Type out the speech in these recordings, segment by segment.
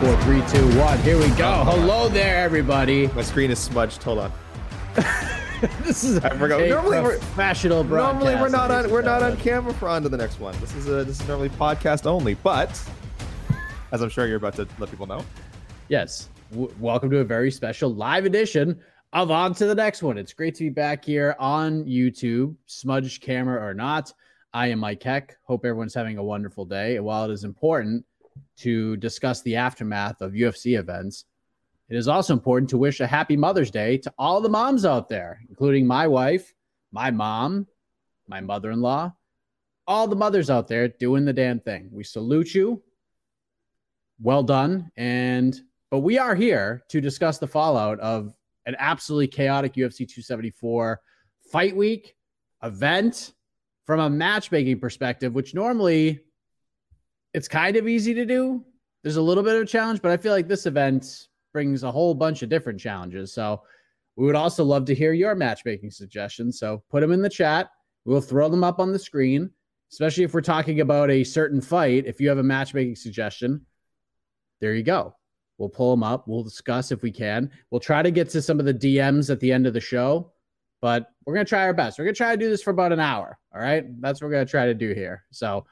Four, three, two, one. Here we go. Oh, Hello there, everybody. My screen is smudged. Hold on. this is I forgot. a Normally we're- professional broadcast. Normally we're not on we're not on camera for on to the next one. This is a this is normally podcast only, but as I'm sure you're about to let people know. Yes. W- welcome to a very special live edition of On to the Next One. It's great to be back here on YouTube, smudged camera or not. I am Mike Heck. Hope everyone's having a wonderful day. And while it is important to discuss the aftermath of UFC events, it is also important to wish a happy Mother's Day to all the moms out there, including my wife, my mom, my mother in law, all the mothers out there doing the damn thing. We salute you. Well done. And but we are here to discuss the fallout of an absolutely chaotic UFC 274 fight week event from a matchmaking perspective, which normally it's kind of easy to do. There's a little bit of a challenge, but I feel like this event brings a whole bunch of different challenges. So we would also love to hear your matchmaking suggestions. So put them in the chat. We'll throw them up on the screen, especially if we're talking about a certain fight. If you have a matchmaking suggestion, there you go. We'll pull them up. We'll discuss if we can. We'll try to get to some of the DMs at the end of the show, but we're going to try our best. We're going to try to do this for about an hour. All right. That's what we're going to try to do here. So,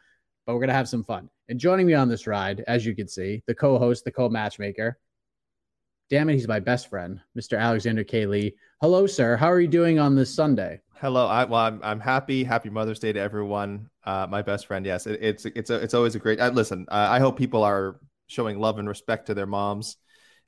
but we're going to have some fun. And joining me on this ride, as you can see, the co host, the co matchmaker. Damn it, he's my best friend, Mr. Alexander K. Lee. Hello, sir. How are you doing on this Sunday? Hello, I, well, I'm, I'm happy. Happy Mother's Day to everyone. Uh, my best friend, yes, it, it's it's a, it's always a great. Uh, listen, uh, I hope people are showing love and respect to their moms,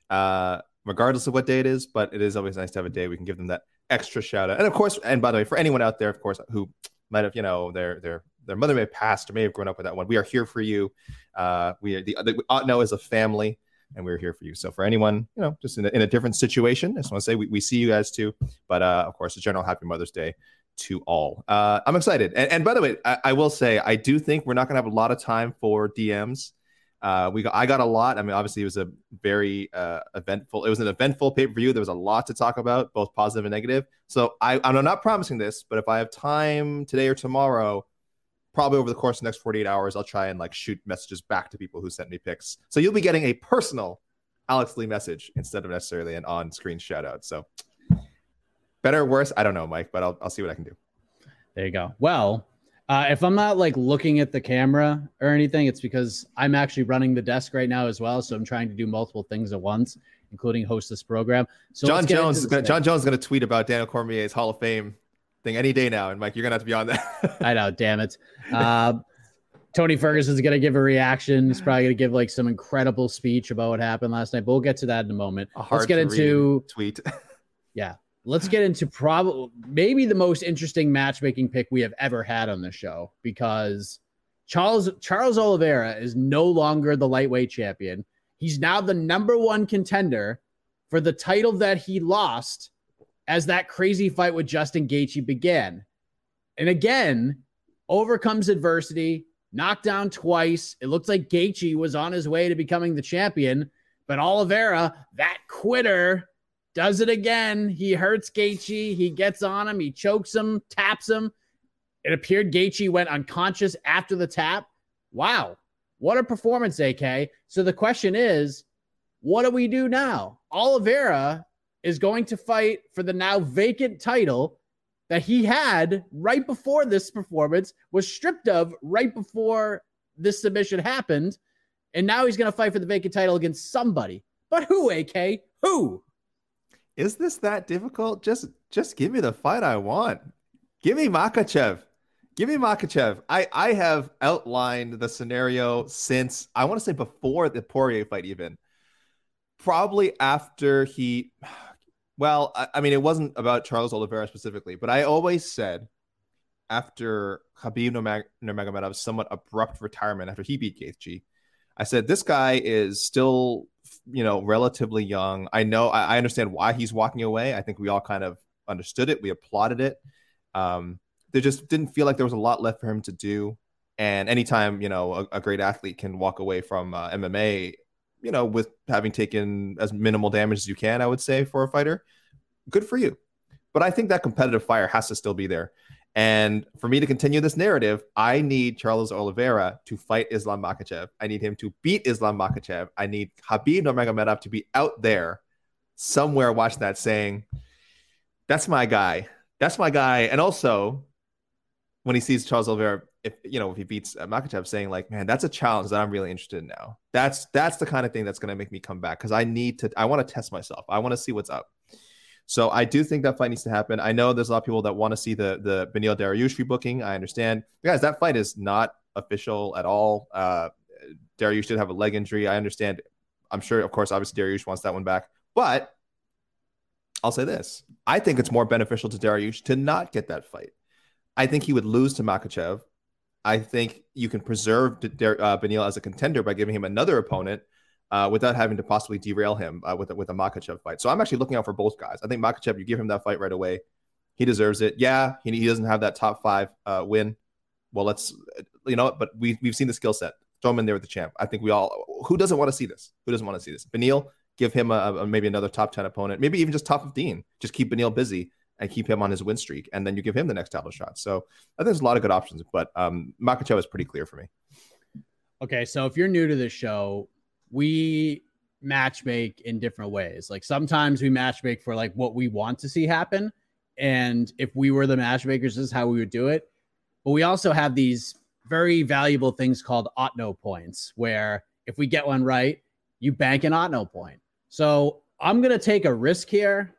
uh, regardless of what day it is. But it is always nice to have a day we can give them that extra shout out. And of course, and by the way, for anyone out there, of course, who might have you know their their their mother may have passed or may have grown up with that one, we are here for you. Uh, we are the, the Otno is a family. And we're here for you. So for anyone, you know, just in a, in a different situation, I just want to say we, we see you guys too. But uh, of course, a general happy Mother's Day to all. Uh, I'm excited. And, and by the way, I, I will say I do think we're not going to have a lot of time for DMs. Uh, we got, I got a lot. I mean, obviously, it was a very uh, eventful. It was an eventful pay per view. There was a lot to talk about, both positive and negative. So I, I'm not promising this, but if I have time today or tomorrow, probably over the course of the next 48 hours, I'll try and like shoot messages back to people who sent me pics. So you'll be getting a personal Alex Lee message instead of necessarily an on-screen shout out. So better or worse, I don't know, Mike, but I'll, I'll see what I can do. There you go. Well, uh, if I'm not like looking at the camera or anything, it's because I'm actually running the desk right now as well. So I'm trying to do multiple things at once, including host this program. So Jon Jones is gonna. Jon Jones is going to tweet about Daniel Cormier's Hall of Fame thing any day now. And Mike, you're gonna have to be on that. I know, damn it. Uh, Tony Ferguson's gonna give a reaction. He's probably gonna give like some incredible speech about what happened last night. But we'll get to that in a moment. A Let's get into tweet. yeah. Let's get into probably maybe the most interesting matchmaking pick we have ever had on the show because Charles Charles Oliveira is no longer the lightweight champion. He's now the number one contender for the title that he lost as that crazy fight with Justin Gaethje began. And again, overcomes adversity, knocked down twice. It looks like Gaethje was on his way to becoming the champion, but Oliveira, that quitter, does it again. He hurts Gaethje. He gets on him. He chokes him, taps him. It appeared Gaethje went unconscious after the tap. Wow, what a performance, AK. So the question is, what do we do now? Oliveira is going to fight for the now vacant title that he had right before this performance, was stripped of right before this submission happened. And now he's going to fight for the vacant title against somebody. But who, AK? Who? Is this that difficult? Just just give me the fight I want. Give me Makhachev. Give me Makhachev. I, I have outlined the scenario since I want to say before the Poirier fight, even probably after he well, I, I, mean, it wasn't about Charles Oliveira specifically, but I always said after Khabib Nurmagomedov's somewhat abrupt retirement after he beat Gaethje, I said this guy is still, you know, relatively young. I know, I, I understand why he's walking away. I think we all kind of understood it. We applauded it. Um, there just didn't feel like there was a lot left for him to do. And anytime, you know, a, a great athlete can walk away from uh, MMA, you know, with having taken as minimal damage as you can, I would say for a fighter, good for you. But I think that competitive fire has to still be there. And for me to continue this narrative, I need Charles Oliveira to fight Islam Makhachev. I need him to beat Islam Makhachev. I need Khabib Nurmagomedov to be out there somewhere watching that saying, that's my guy. That's my guy. And also, when he sees Charles Oliveira if you know if he beats uh, Makhachev, saying like, man, that's a challenge that I'm really interested in now. That's that's the kind of thing that's going to make me come back because I need to. I want to test myself. I want to see what's up. So I do think that fight needs to happen. I know there's a lot of people that want to see the the Beneil Dariush rebooking. I understand, guys. That fight is not official at all. Uh, Dariush did have a leg injury. I understand. I'm sure, of course, obviously Dariush wants that one back, but I'll say this: I think it's more beneficial to Dariush to not get that fight. I think he would lose to Makhachev. I think you can preserve uh, Beneil as a contender by giving him another opponent uh, without having to possibly derail him uh, with a, with a Makhachev fight. So I'm actually looking out for both guys. I think Makhachev, you give him that fight right away, he deserves it. Yeah, he, he doesn't have that top five uh, win. Well, let's you know, but we we've seen the skill set. Throw him in there with the champ. I think we all. Who doesn't want to see this? Who doesn't want to see this? Beneil, give him a, a, maybe another top ten opponent, maybe even just top fifteen. Just keep Beneil busy and keep him on his win streak, and then you give him the next title shot. So I think there's a lot of good options, but um, Makhachev is pretty clear for me. Okay, so if you're new to this show, we matchmake in different ways. Like sometimes we matchmake for like what we want to see happen, and if we were the matchmakers, this is how we would do it. But we also have these very valuable things called Otno points, where if we get one right, you bank an Otno point. So I'm gonna take a risk here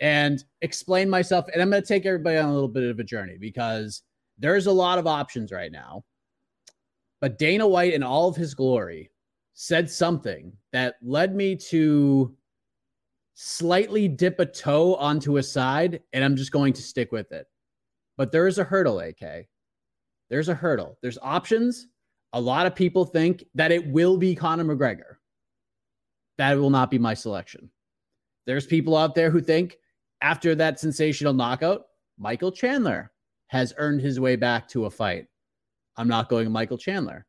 and explain myself. And I'm going to take everybody on a little bit of a journey because there's a lot of options right now. But Dana White, in all of his glory, said something that led me to slightly dip a toe onto a side, and I'm just going to stick with it. But there is a hurdle, AK. There's a hurdle. There's options. A lot of people think that it will be Conor McGregor. That will not be my selection. There's people out there who think after that sensational knockout, Michael Chandler has earned his way back to a fight. I'm not going Michael Chandler.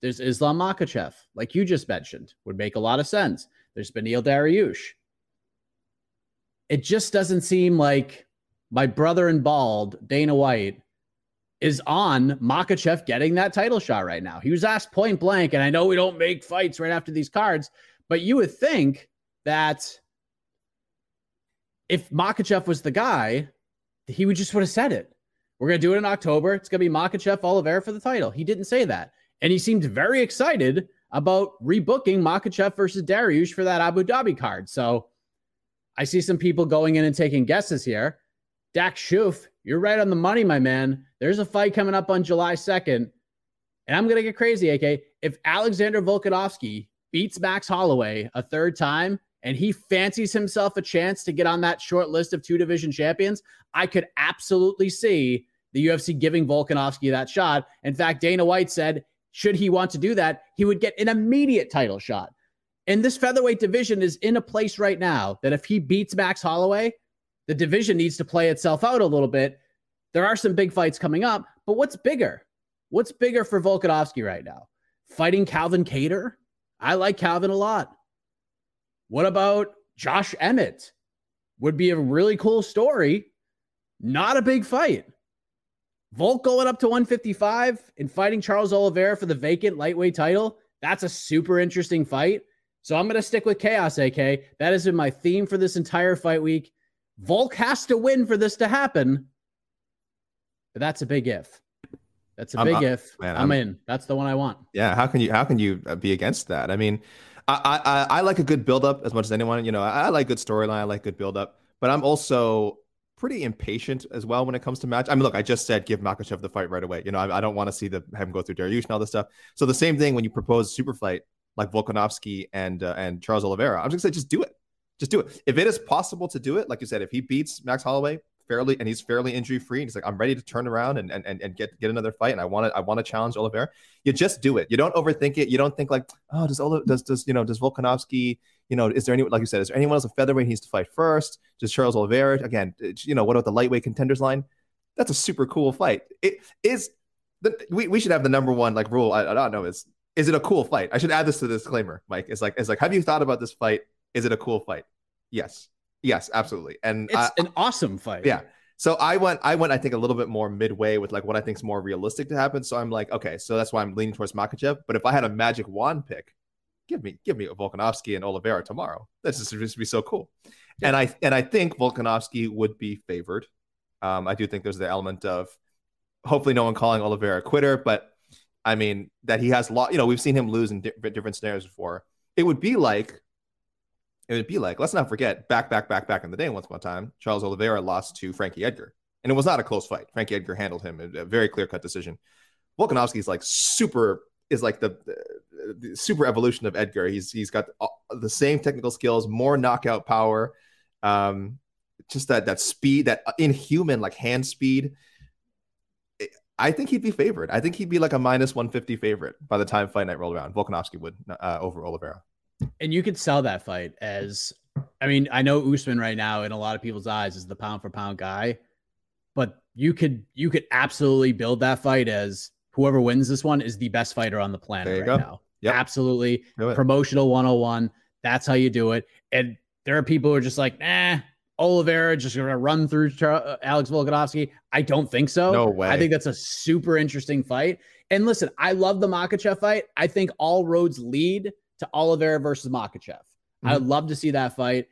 There's Islam Makhachev, like you just mentioned, would make a lot of sense. There's Beneil Dariush. It just doesn't seem like my brother in bald, Dana White, is on Makhachev getting that title shot right now. He was asked point blank, and I know we don't make fights right after these cards, but you would think that if Makhachev was the guy, he would just would have said it. We're going to do it in October. It's going to be Makhachev Oliveira for the title. He didn't say that. And he seemed very excited about rebooking Makhachev versus Dariush for that Abu Dhabi card. So I see some people going in and taking guesses here. Dak Shuf, You're right on the money, my man. There's a fight coming up on July 2nd. And I'm going to get crazy, AK. If Alexander Volkanovski beats Max Holloway a third time and he fancies himself a chance to get on that short list of two division champions, I could absolutely see the UFC giving Volkanovski that shot. In fact, Dana White said, should he want to do that, he would get an immediate title shot. And this featherweight division is in a place right now that if he beats Max Holloway, the division needs to play itself out a little bit. There are some big fights coming up, but what's bigger? What's bigger for Volkanovski right now? Fighting Calvin Kattar? I like Calvin a lot. What about Josh Emmett? Would be a really cool story. Not a big fight. Volk going up to 155 and fighting Charles Oliveira for the vacant lightweight title. That's a super interesting fight. So I'm going to stick with chaos, AK. That has been my theme for this entire fight week. Volk has to win for this to happen. But that's a big if. That's a big I'm, if. Man, I'm, I'm, in. That's the one I want. Yeah. How can you how can you be against that? I mean, I I, I like a good buildup as much as anyone. You know, I, I like good storyline. I like good buildup. But I'm also pretty impatient as well when it comes to match. I mean, look, I just said give Makhachev the fight right away. You know, I, I don't want to see the have him go through Dariush and all this stuff. So the same thing when you propose super fight like Volkanovski and uh, and Charles Oliveira, I'm just gonna say just do it. Just do it. If it is possible to do it, like you said, if he beats Max Holloway fairly and he's fairly injury free, he's like, I'm ready to turn around and and, and get get another fight, and I want to I want to challenge Oliveira. You just do it. You don't overthink it. You don't think like, oh, does Ola, does does you know does Volkanovski, you know, is there any like you said, is there anyone else a featherweight he needs to fight first? Does Charles Oliveira again? Uh, you know, what about the lightweight contenders line? That's a super cool fight. It is. The, we, we should have the number one like rule. I, I don't know is is it a cool fight? I should add this to the disclaimer, Mike. It's like it's like, have you thought about this fight? Is it a cool fight? Yes. Yes, absolutely. And it's I, an awesome fight. Yeah. So I went, I went, I think a little bit more midway with like what I think is more realistic to happen. So I'm like, okay, so that's why I'm leaning towards Makhachev. But if I had a magic wand pick, give me, give me a Volkanovski and Oliveira tomorrow. That's just, just be so cool. Yeah. And I and I think Volkanovski would be favored. Um, I do think there's the element of hopefully no one calling Oliveira a quitter, but I mean that he has lot. You know, we've seen him lose in di- different scenarios before. It would be like it would be like, let's not forget, back, back, back, back in the day, once upon a time, Charles Oliveira lost to Frankie Edgar. And it was not a close fight. Frankie Edgar handled him a, very clear cut decision. Volkanovski is like super, is like the, the, the, super evolution of Edgar. He's he's got the same technical skills, more knockout power, um, just that that speed, that inhuman like hand speed. I think he'd be favored. I think he'd be like a minus 150 favorite by the time fight night rolled around. Volkanovski would uh, over Oliveira. And you could sell that fight as, I mean, I know Usman right now in a lot of people's eyes is the pound for pound guy, but you could you could absolutely build that fight as whoever wins this one is the best fighter on the planet right go. now. Yep. Absolutely. Promotional 101. That's how you do it. And there are people who are just like, nah, Oliveira just going to run through uh, Alex Volkanovski. I don't think so. No way. I think that's a super interesting fight. And listen, I love the Makhachev fight. I think all roads lead to Oliveira versus Makhachev. Mm-hmm. I'd love to see that fight,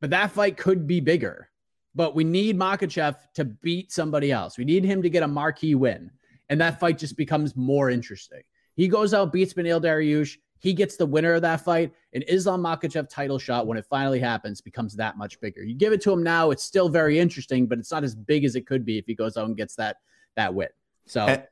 but that fight could be bigger. But we need Makhachev to beat somebody else. We need him to get a marquee win. And that fight just becomes more interesting. He goes out, beats Beneil Dariush. He gets the winner of that fight. And Islam Makhachev title shot, when it finally happens, becomes that much bigger. You give it to him now, it's still very interesting, but it's not as big as it could be if he goes out and gets that that win. So and,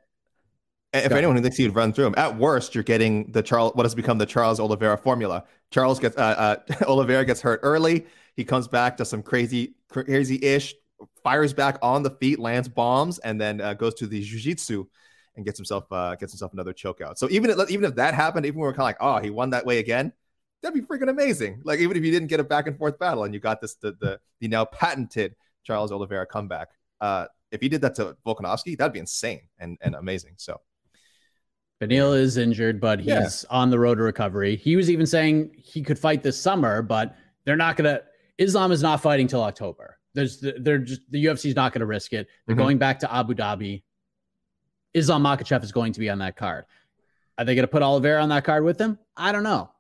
if anyone who thinks he'd run through him, at worst, you're getting the Charles, what has become the Charles Oliveira formula. Charles gets, uh, uh, Oliveira gets hurt early. He comes back, does some crazy, crazy ish, fires back on the feet, lands bombs, and then uh, goes to the jiu-jitsu and gets himself, uh, gets himself another chokeout. So even if, even if that happened, even we're kind of like, oh, he won that way again, that'd be freaking amazing. Like even if you didn't get a back and forth battle and you got this, the, the, the now patented Charles Oliveira comeback. Uh, if he did that to Volkanovski, that'd be insane and, and amazing. So Beneil is injured, but he's yeah. on the road to recovery. He was even saying he could fight this summer, but they're not gonna. Islam is not fighting till October. There's they're just the UFC's not going to risk it. They're mm-hmm. going back to Abu Dhabi. Islam Makhachev is going to be on that card. Are they going to put Oliveira on that card with him? I don't know.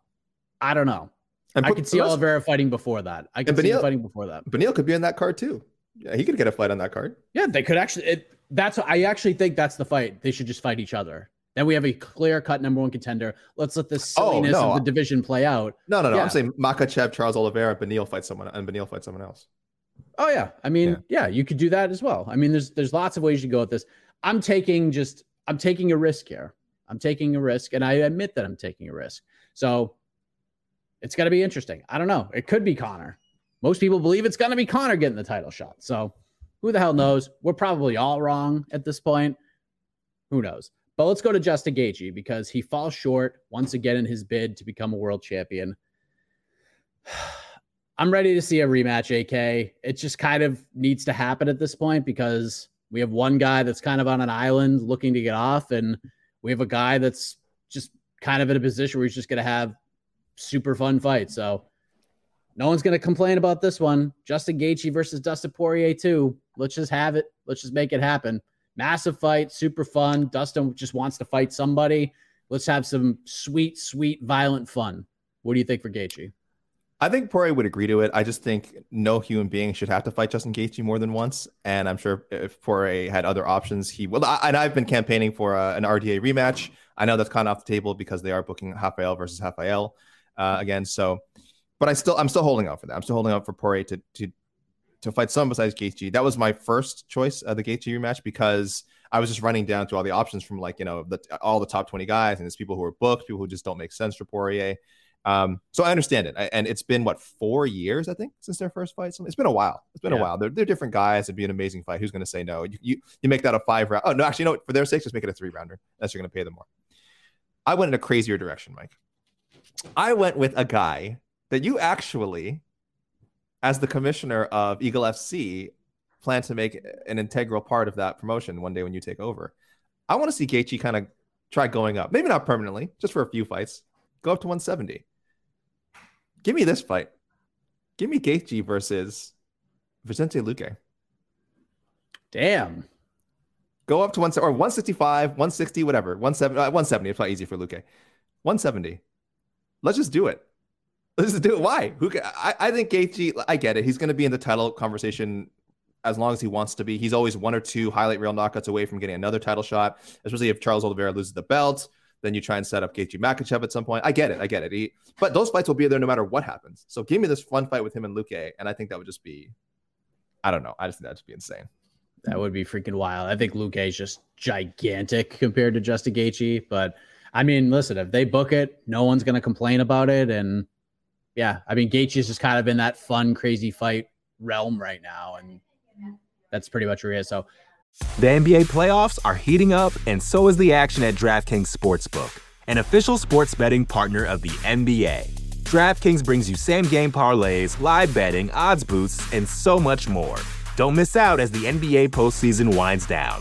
I don't know. And I could see Oliveira fighting before that. I could see fighting before that. Beneil could be on that card too. Yeah, he could get a fight on that card. Yeah, they could actually. It, that's I actually think that's the fight. They should just fight each other. Then we have a clear cut number one contender. Let's let this oh, silliness oh, no. of the division play out. No, no, no. Yeah. I'm saying Makhachev, Charles Oliveira, Beneil fight someone, and Beneil fight someone else. Oh yeah, I mean, yeah. yeah, you could do that as well. I mean, there's there's lots of ways you go with this. I'm taking just I'm taking a risk here. I'm taking a risk, and I admit that I'm taking a risk. So it's going to be interesting. I don't know. It could be Conor. Most people believe it's going to be Conor getting the title shot. So who the hell knows? We're probably all wrong at this point. Who knows? But let's go to Justin Gaethje because he falls short once again in his bid to become a world champion. I'm ready to see a rematch, AK. It just kind of needs to happen at this point because we have one guy that's kind of on an island looking to get off, and we have a guy that's just kind of in a position where he's just going to have super fun fights. So no one's going to complain about this one. Justin Gaethje versus Dustin Poirier too. Let's just have it. Let's just make it happen. Massive fight, super fun. Dustin just wants to fight somebody. Let's have some sweet, sweet, violent fun. What do you think for Gaethje? I think Poirier would agree to it. I just think no human being should have to fight Justin Gaethje more than once. And I'm sure if Poirier had other options, he will. And I've been campaigning for uh, an RDA rematch. I know that's kind of off the table because they are booking Rafael versus Rafael uh, again. So, but I still, I'm still holding out for that. I'm still holding out for Poirier to to to fight someone besides Gaethje. That was my first choice of the Gaethje rematch because I was just running down to all the options from like you know the all the top 20 guys, and there's people who are booked, people who just don't make sense for Poirier. Um, so I understand it, and it's been what four years I think since their first fight. So it's been a while. It's been yeah. a while. They're, they're different guys. It'd be an amazing fight. Who's going to say no? You, you you make that a five round. Oh no, actually, no. For their sake, just make it a three rounder. Unless you're going to pay them more. I went in a crazier direction, Mike. I went with a guy that you actually, as the commissioner of Eagle FC, plan to make an integral part of that promotion one day when you take over. I want to see Gaethje kind of try going up, maybe not permanently, just for a few fights, go up to 170. Give me this fight. Give me Gaethje versus Vicente Luque. Damn. Go up to one or 165, 160, whatever. 170, uh, 170. It's not easy for Luque. 170. Let's just do it. Let's just do it. Why? Who? I, I think Gaethje. I get it. He's going to be in the title conversation as long as he wants to be. He's always one or two highlight reel knockouts away from getting another title shot, especially if Charles Oliveira loses the belt. Then you try and set up Gaethje Makhachev at some point. I get it. I get it. He, but those fights will be there no matter what happens. So give me this fun fight with him and Luque, and I think that would just be, I don't know. I just think that'd just be insane. That would be freaking wild. I think Luque is just gigantic compared to Justin Gaethje. But I mean, listen, if they book it, no one's going to complain about it. And yeah, I mean, Gaethje is just kind of in that fun, crazy fight realm right now, and that's pretty much where he is. So the NBA playoffs are heating up, and so is the action at DraftKings Sportsbook, an official sports betting partner of the NBA. DraftKings brings you same game parlays, live betting, odds boosts, and so much more. Don't miss out as the NBA postseason winds down.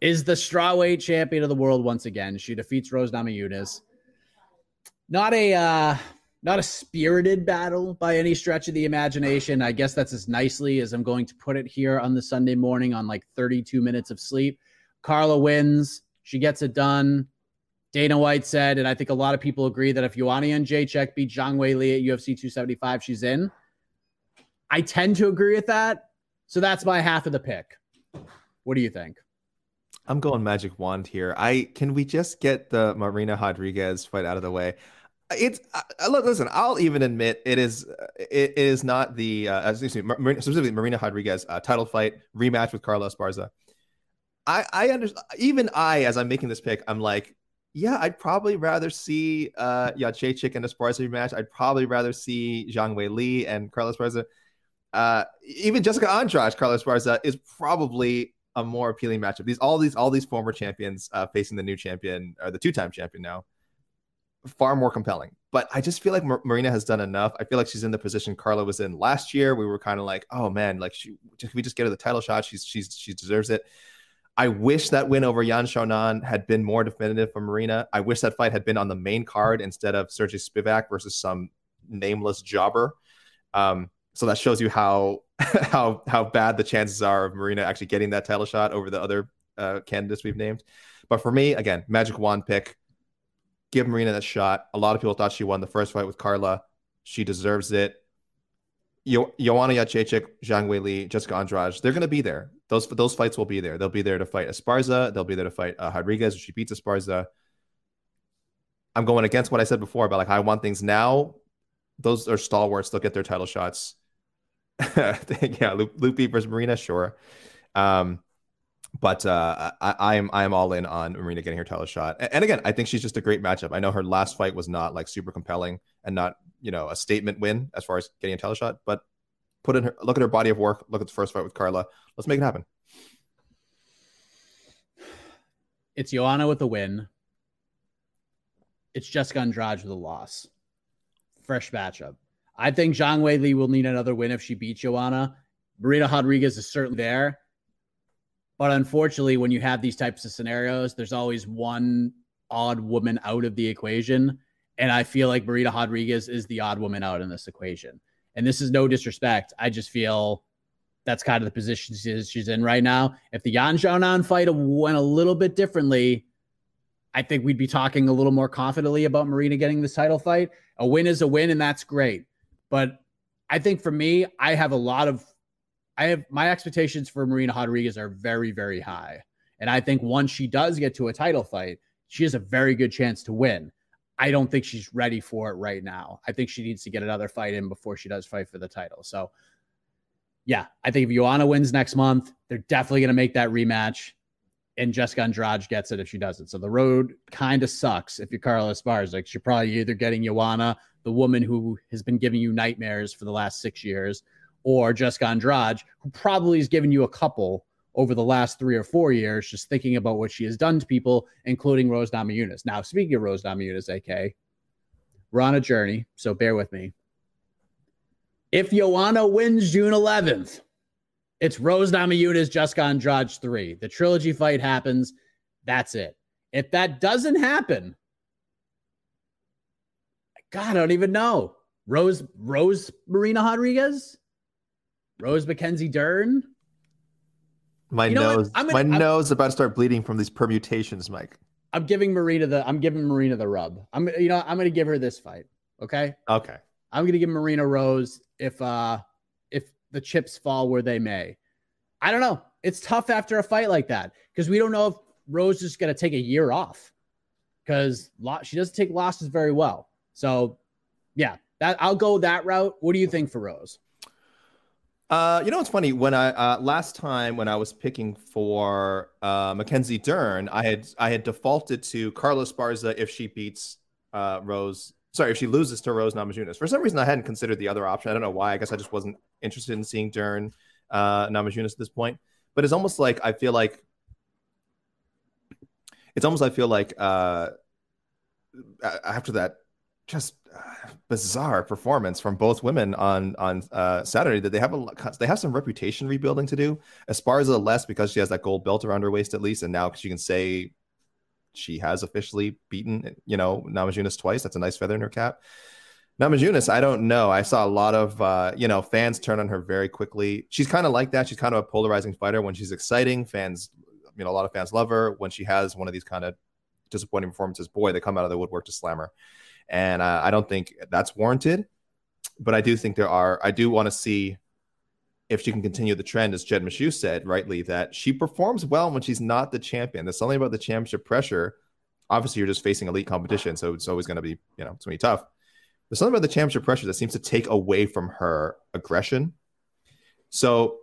is the strawweight champion of the world once again. She defeats Rose Namajunas. Not a uh, not a spirited battle by any stretch of the imagination. I guess that's as nicely as I'm going to put it here on the Sunday morning on like 32 minutes of sleep. Carla wins. She gets it done. Dana White said, and I think a lot of people agree that if Joanna Jędrzejczyk beat Zhang Weili at UFC 275, she's in. I tend to agree with that. So that's my half of the pick. What do you think? I'm going magic wand here. I can we just get the Marina Rodriguez fight out of the way? It's uh, listen. I'll even admit it is it, it is not the uh, excuse me, specifically Marina Rodriguez uh, title fight rematch with Carla Esparza. I I understand. Even I, as I'm making this pick, I'm like, yeah, I'd probably rather see uh Jędrzejczyk and Esparza rematch. I'd probably rather see Zhang Weili and Carla Esparza. Uh, even Jessica Andrade, Carla Esparza is probably a more appealing matchup. These all these all these former champions uh, facing the new champion or the two time champion now far more compelling. But I just feel like Mar- Marina has done enough. I feel like she's in the position Carla was in last year. We were kind of like, oh man, like she, we just get her the title shot? She's she's she deserves it. I wish that win over Yan Xiaonan had been more definitive for Marina. I wish that fight had been on the main card instead of Sergei Spivac versus some nameless jobber. Um, so that shows you how how how bad the chances are of Marina actually getting that title shot over the other uh, candidates we've named. But for me, again, magic wand pick give Marina that shot. A lot of people thought she won the first fight with Carla. She deserves it. Yo- Joanna Jędrzejczyk, Zhang Weili, Jessica Andrade, they're going to be there. Those those fights will be there. They'll be there to fight Esparza. They'll be there to fight uh, Rodriguez if she beats Esparza. I'm going against what I said before about like I want things now. Those are stalwarts. They'll get their title shots. yeah, Luke, versus Marina, sure. Um, but uh, I, I, am I am all in on Marina getting her title shot. And, and, again, I think she's just a great matchup. I know her last fight was not like super compelling and not you know a statement win as far as getting a title shot, but put in her look at her body of work. Look at the first fight with Carla. Let's make it happen. It's Joanna with a win. It's Jessica Andrade with a loss. Fresh matchup. I think Zhang Weili will need another win if she beats Joanna. Marina Rodriguez is certainly there. But unfortunately, when you have these types of scenarios, there's always one odd woman out of the equation. And I feel like Marina Rodriguez is the odd woman out in this equation. And this is no disrespect. I just feel that's kind of the position she's in right now. If the Yan Xiaonan fight went a little bit differently, I think we'd be talking a little more confidently about Marina getting this title fight. A win is a win, and that's great. But I think for me, I have a lot of I have my expectations for Marina Rodriguez are very, very high. And I think once she does get to a title fight, she has a very good chance to win. I don't think she's ready for it right now. I think she needs to get another fight in before she does fight for the title. So, yeah, I think if Joanna wins next month, they're definitely going to make that rematch. And Jessica Andrade gets it if she doesn't. So the road kind of sucks if you're Carla. Like you're probably either getting Joanna, the woman who has been giving you nightmares for the last six years, or Jessica Andrade, who probably has given you a couple over the last three or four years, just thinking about what she has done to people, including Rose Namajunas. Now, speaking of Rose Namajunas, AK, we're on a journey, so bear with me. If Joanna wins June 11th, it's Rose Namajunas, Jessica Andrade 3. The trilogy fight happens. That's it. If that doesn't happen, God, I don't even know. Rose Rose Marina Rodriguez? Rose Mackenzie Dern. My you know nose, gonna, my I'm, nose is about to start bleeding from these permutations, Mike. I'm giving Marina the I'm giving Marina the rub. I'm you know I'm going to give her this fight. Okay. Okay. I'm going to give Marina Rose if uh if the chips fall where they may. I don't know. It's tough after a fight like that because we don't know if Rose is going to take a year off because she doesn't take losses very well. So, yeah, that I'll go that route. What do you think for Rose? Uh, you know, it's funny when I uh, last time when I was picking for uh, Mackenzie Dern, I had I had defaulted to Carla Esparza if she beats uh, Rose sorry, if she loses to Rose Namajunas. For some reason, I hadn't considered the other option. I don't know why. I guess I just wasn't interested in seeing Dern uh, Namajunas at this point. But it's almost like I feel like it's almost I feel like uh, after that just uh, bizarre performance from both women on on uh, Saturday that they have a they have some reputation rebuilding to do. Esparza less because she has that gold belt around her waist at least, and now she can say she has officially beaten you know Namajunas twice. That's a nice feather in her cap. Namajunas, I don't know. I saw a lot of uh, you know fans turn on her very quickly. She's kind of like that. She's kind of a polarizing fighter. When she's exciting, fans, you know, a lot of fans love her. When she has one of these kind of disappointing performances, boy, they come out of the woodwork to slam her and uh, I don't think that's warranted. But I do think there are. I do want to see if she can continue the trend, as Jed Meshew said rightly, that she performs well when she's not the champion. There's something about the championship pressure. Obviously, you're just facing elite competition, so it's always going to be, you know, it's going to be tough. There's something about the championship pressure that seems to take away from her aggression. So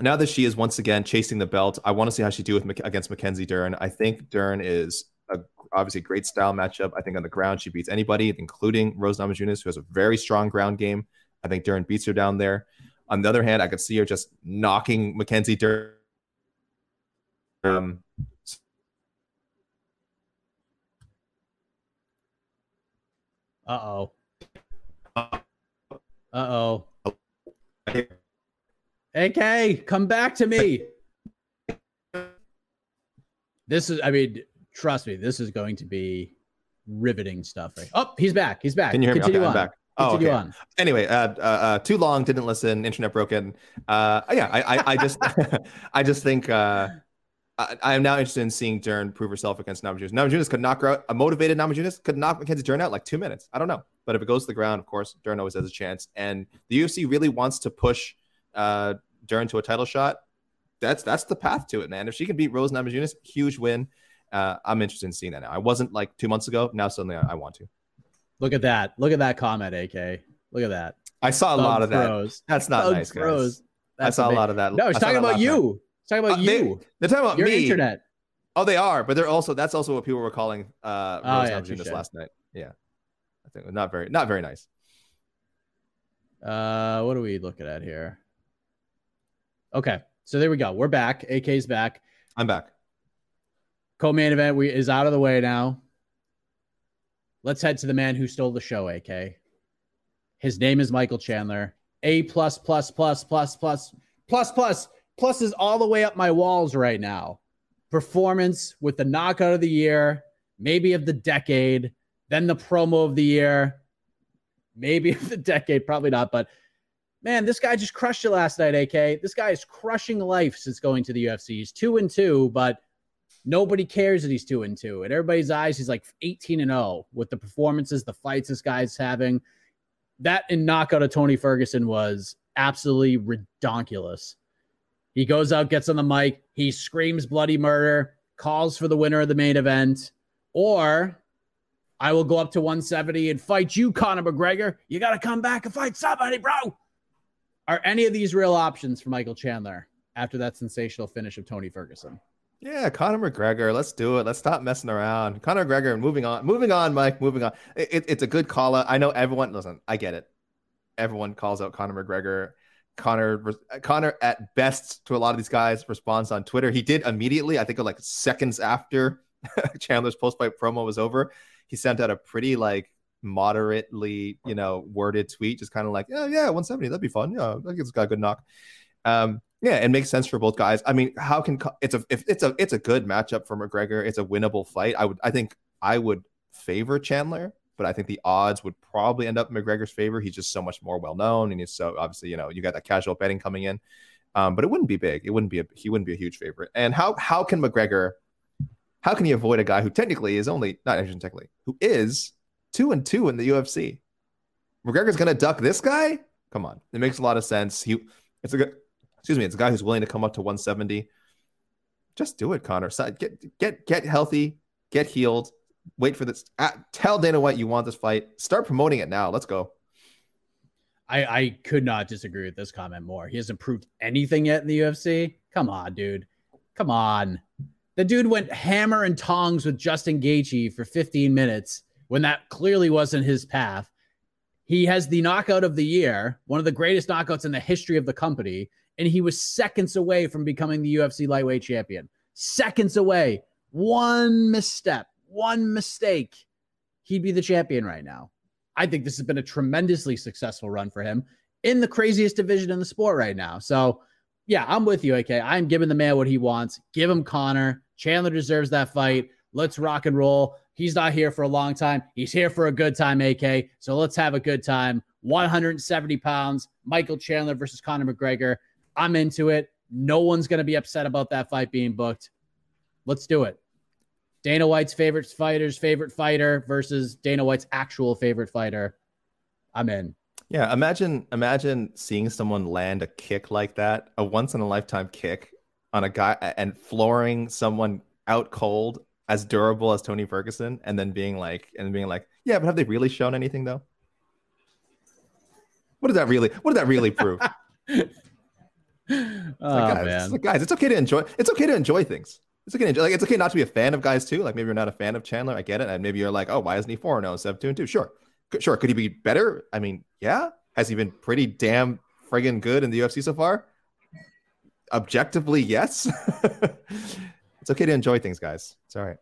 now that she is once again chasing the belt, I want to see how she do with against Mackenzie Dern. I think Dern is a obviously great style matchup. I think on the ground she beats anybody, including Rose Namajunas, who has a very strong ground game. I think Dern beats her down there. On the other hand, I could see her just knocking Mackenzie Dern. Um, uh oh. Uh oh. AK, come back to me. This is, I mean, trust me, this is going to be riveting stuff. Right? Oh, he's back. He's back. Can you hear Continue me? Okay. I'm back. Oh, okay. On. Anyway, uh, uh, uh, too long. Didn't listen. Internet broken. Uh, yeah, I, I, I just, I just think uh, I, am now interested in seeing Dern prove herself against Namajunas. Namajunas could knock her out. A motivated Namajunas could knock Mackenzie Dern out like two minutes. I don't know, but if it goes to the ground, of course, Dern always has a chance. And the UFC really wants to push uh, Dern to a title shot. That's that's the path to it, man. If she can beat Rose Namajunas, huge win uh, I'm interested in seeing that now. I wasn't like two months ago. Now suddenly I, I want to. Look at that. Look at that comment, AK. Look at that. I saw a Thug lot of that. That's not Thug nice, guys. I saw amazing. a lot of that. No, he's talking about you. He's talking about uh, you. They, are talking about Your me. internet. Oh, they are, but they're also that's also what people were calling uh oh, Rose yeah, this last night. Yeah. I think not very not very nice. Uh what are we looking at here? Okay. So there we go. We're back. AK's back. I'm back. Co-main event we, is out of the way now. Let's head to the man who stole the show, AK. His name is Michael Chandler. A plus plus plus plus plus plus plus plus is all the way up my walls right now. Performance with the knockout of the year, maybe of the decade, then the promo of the year, maybe of the decade, probably not, but man, this guy just crushed it last night, AK. This guy is crushing life since going to the UFC. He's two and two, but Nobody cares that he's two and two. In everybody's eyes, he's like 18 and 0 with the performances, the fights this guy's having. That and knockout of Tony Ferguson was absolutely redonkulous. He goes out, gets on the mic, he screams bloody murder, calls for the winner of the main event, or I will go up to 170 and fight you, Conor McGregor. You got to come back and fight somebody, bro. Are any of these real options for Michael Chandler after that sensational finish of Tony Ferguson? Yeah, Conor McGregor. Let's do it. Let's stop messing around. Conor McGregor. Moving on. Moving on, Mike. Moving on. It, it's a good call out. I know everyone. Listen, I get it. Everyone calls out Conor McGregor. Connor Conor at best to a lot of these guys responds on Twitter. He did immediately. I think like seconds after Chandler's post fight promo was over, he sent out a pretty like moderately, you know, worded tweet, just kind of like, yeah, yeah, 170, that'd be fun. Yeah, I think it's got a good knock. Um, yeah, it makes sense for both guys. I mean, how can it's a if it's a it's a good matchup for McGregor. It's a winnable fight. I would I think I would favor Chandler, but I think the odds would probably end up in McGregor's favor. He's just so much more well known, and he's so obviously you know you got that casual betting coming in. Um, but it wouldn't be big. It wouldn't be a he wouldn't be a huge favorite. And how how can McGregor how can he avoid a guy who technically is only not actually technically who is two and two in the UFC? McGregor's gonna duck this guy? Come on, it makes a lot of sense. He it's a good excuse me, it's a guy who's willing to come up to 170. Just do it, Conor. Get get get healthy, get healed. Wait for this. Uh, tell Dana White you want this fight. Start promoting it now. Let's go. I, I could not disagree with this comment more. He hasn't proved anything yet in the UFC. Come on, dude. Come on. The dude went hammer and tongs with Justin Gaethje for 15 minutes when that clearly wasn't his path. He has the knockout of the year, one of the greatest knockouts in the history of the company, and he was seconds away from becoming the UFC lightweight champion. Seconds away. One misstep, one mistake, he'd be the champion right now. I think this has been a tremendously successful run for him in the craziest division in the sport right now. So, yeah, I'm with you, AK. I'm giving the man what he wants. Give him Conor. Chandler deserves that fight. Let's rock and roll. He's not here for a long time. He's here for a good time, AK. So let's have a good time. 170 pounds, Michael Chandler versus Conor McGregor. I'm into it. No one's going to be upset about that fight being booked. Let's do it. Dana White's favorite fighter's favorite fighter versus Dana White's actual favorite fighter. I'm in. Yeah, imagine imagine seeing someone land a kick like that, a once in a lifetime kick on a guy and flooring someone out cold as durable as Tony Ferguson and then being like and being like, "Yeah, but have they really shown anything though?" What did that really what did that really prove? oh, like, guys, man. It's like, guys, it's okay to enjoy it's okay to enjoy things. It's okay. To like it's okay not to be a fan of guys too. Like maybe you're not a fan of Chandler. I get it. And maybe you're like, oh, why isn't he 4 0 instead of 2 and 2? Sure. Sure. Could he be better? I mean, yeah. Has he been pretty damn friggin' good in the UFC so far? Objectively, yes. it's okay to enjoy things, guys. It's all right.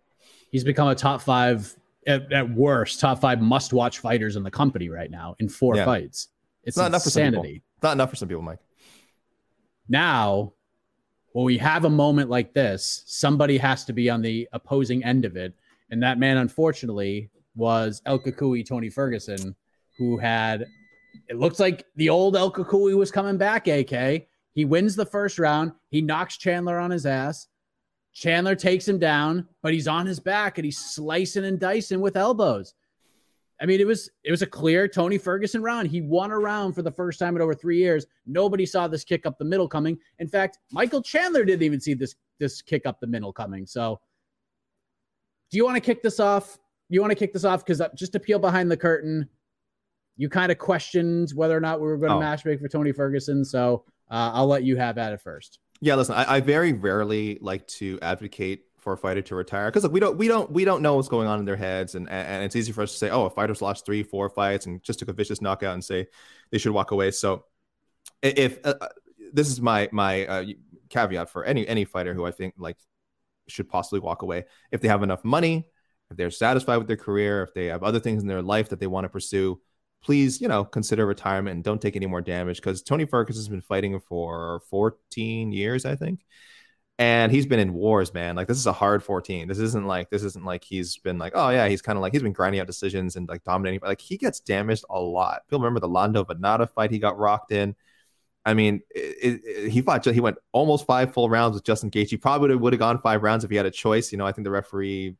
He's become a top five, at, at worst, top five must watch fighters in the company right now in four yeah. fights. It's, it's not insanity. enough for some people. It's not enough for some people, Mike. Now when we have a moment like this, somebody has to be on the opposing end of it. And that man, unfortunately, was El Cucuy Tony Ferguson, who had it looks like the old El Cucuy was coming back, AK. He wins the first round. He knocks Chandler on his ass. Chandler takes him down, but he's on his back and he's slicing and dicing with elbows. I mean, it was it was a clear Tony Ferguson round. He won a round for the first time in over three years. Nobody saw this kick up the middle coming. In fact, Michael Chandler didn't even see this this kick up the middle coming. So, do you want to kick this off? You want to kick this off because uh, just to peel behind the curtain, you kind of questioned whether or not we were going to oh. match make for Tony Ferguson. So uh, I'll let you have at it first. Yeah, listen, I, I very rarely like to advocate for a fighter to retire because like we don't we don't we don't know what's going on in their heads and and it's easy for us to say oh a fighter's lost three four fights and just took a vicious knockout and say they should walk away. So if uh, uh, this is my my uh, caveat for any any fighter who I think like should possibly walk away. If they have enough money if they're satisfied with their career if they have other things in their life that they want to pursue please you know consider retirement and don't take any more damage because Tony Ferguson has been fighting for 14 years I think and he's been in wars, man. Like this is a hard 14. This isn't like this isn't like he's been like, oh yeah, he's kind of like he's been grinding out decisions and like dominating. But Like he gets damaged a lot. People remember the Lando Vannata fight he got rocked in. I mean, it, it, he fought. He went almost five full rounds with Justin Gaethje. He probably would have gone five rounds if he had a choice. You know, I think the referee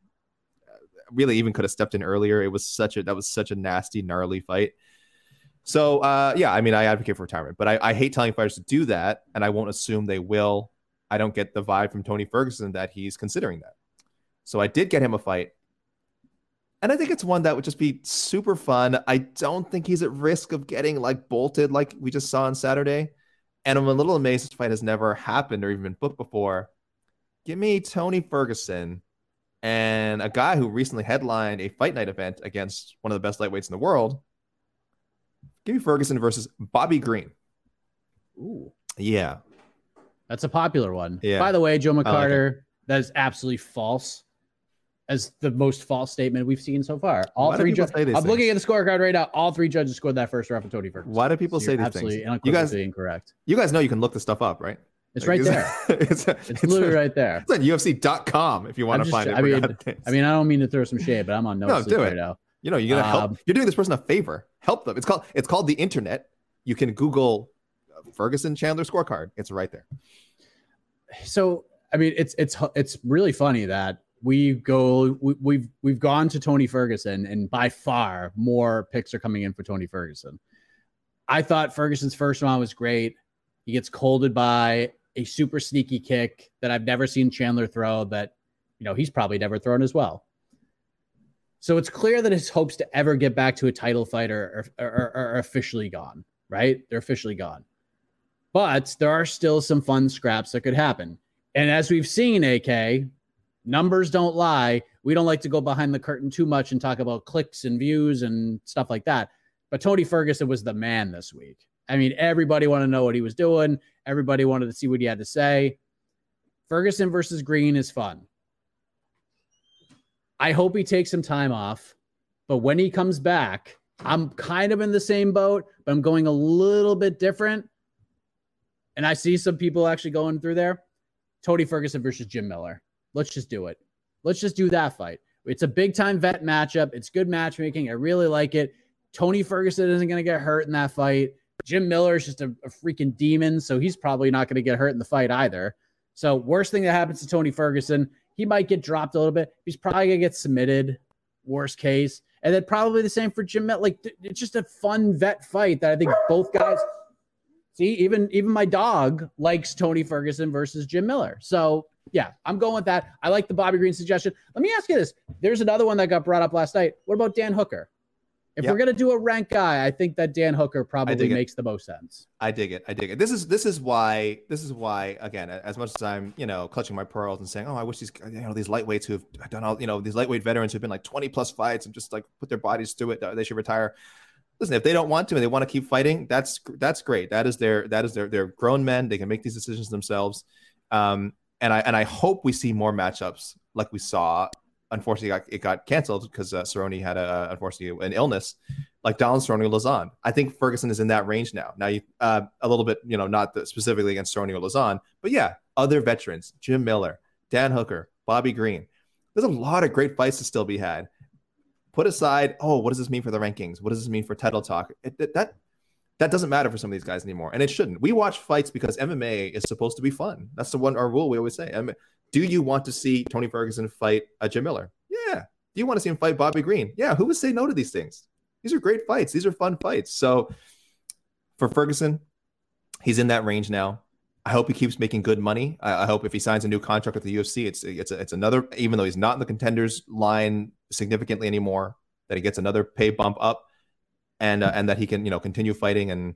uh, really even could have stepped in earlier. It was such a that was such a nasty, gnarly fight. So uh, yeah, I mean, I advocate for retirement, but I, I hate telling fighters to do that, and I won't assume they will I don't get the vibe from Tony Ferguson that he's considering that. So I did get him a fight. And I think it's one that would just be super fun. I don't think he's at risk of getting like bolted like we just saw on Saturday. And I'm a little amazed this fight has never happened or even been booked before. Give me Tony Ferguson and a guy who recently headlined a fight night event against one of the best lightweights in the world. Give me Ferguson versus Bobby Green. Ooh. Yeah. That's a popular one. Yeah. By the way, Joe McCarter, like that is absolutely false. As the most false statement we've seen so far. All Why three judges. I'm things? looking at the scorecard right now. All three judges scored that first round for Tony Ferguson. Why do people so say these absolutely things? You guys incorrect. You guys know you can look the stuff up, right? It's like, right there. it's, it's, it's, literally right there. It's on UFC.com if you want to find it. I mean, I mean, I don't mean to throw some shade, but I'm on no, no do it. now. You know, you're gonna um, help. You're doing this person a favor. Help them. It's called it's called the internet. You can Google Ferguson Chandler scorecard. It's right there so I mean, it's it's it's really funny that we go we, we've we've gone to Tony Ferguson, and by far more picks are coming in for Tony Ferguson. I thought Ferguson's first round was great. He gets colded by a super sneaky kick that I've never seen Chandler throw. That you know he's probably never thrown as well. So it's clear that his hopes to ever get back to a title fight are, are, are, are officially gone. Right? They're officially gone but there are still some fun scraps that could happen. And as we've seen, AK, numbers don't lie. We don't like to go behind the curtain too much and talk about clicks and views and stuff like that. But Tony Ferguson was the man this week. I mean, everybody wanted to know what he was doing. Everybody wanted to see what he had to say. Ferguson versus Green is fun. I hope he takes some time off, but when he comes back, I'm kind of in the same boat, but I'm going a little bit different. And I see some people actually going through there. Tony Ferguson versus Jim Miller. Let's just do it. Let's just do that fight. It's a big time vet matchup. It's good matchmaking. I really like it. Tony Ferguson isn't going to get hurt in that fight. Jim Miller is just a, a freaking demon, so he's probably not going to get hurt in the fight either. So, worst thing that happens to Tony Ferguson, he might get dropped a little bit. He's probably going to get submitted, worst case. And then probably the same for Jim Miller. Like, it's just a fun vet fight that I think both guys see. Even even my dog likes Tony Ferguson versus Jim Miller. So, yeah, I'm going with that. I like the Bobby Green suggestion. Let me ask you this: There's another one that got brought up last night. What about Dan Hooker? If yep. we're gonna do a rank guy, I think that Dan Hooker probably makes the most sense. I dig it. I dig it. This is this is why this is why again, as much as I'm you know clutching my pearls and saying, oh, I wish these you know these lightweights who've done all you know these lightweight veterans who've been like 20 plus fights and just like put their bodies through it, uh, they should retire. Listen, if they don't want to and they want to keep fighting, that's that's great. That is their that is their they're grown men. They can make these decisions themselves. Um, and I and I hope we see more matchups like we saw unfortunately got, it got canceled because uh, Cerrone had a unfortunately an illness, like Donald Cerrone Lauzon. I think Ferguson is in that range now. Now you uh, a little bit, you know, not the, specifically against Cerrone or Lauzon, but yeah, other veterans, Jim Miller, Dan Hooker, Bobby Green. There's a lot of great fights to still be had. Put aside, oh, what does this mean for the rankings? What does this mean for title talk? It, it, that that doesn't matter for some of these guys anymore, and it shouldn't. We watch fights because MMA is supposed to be fun. That's the one our rule we always say. I mean, do you want to see Tony Ferguson fight a Jim Miller? Yeah. Do you want to see him fight Bobby Green? Yeah. Who would say no to these things? These are great fights. These are fun fights. So for Ferguson, he's in that range now. I hope he keeps making good money. I, I, hope if he signs a new contract with the UFC, it's it's a, it's another. Even though he's not in the contenders line significantly anymore, that he gets another pay bump up, and uh, and that he can you know continue fighting and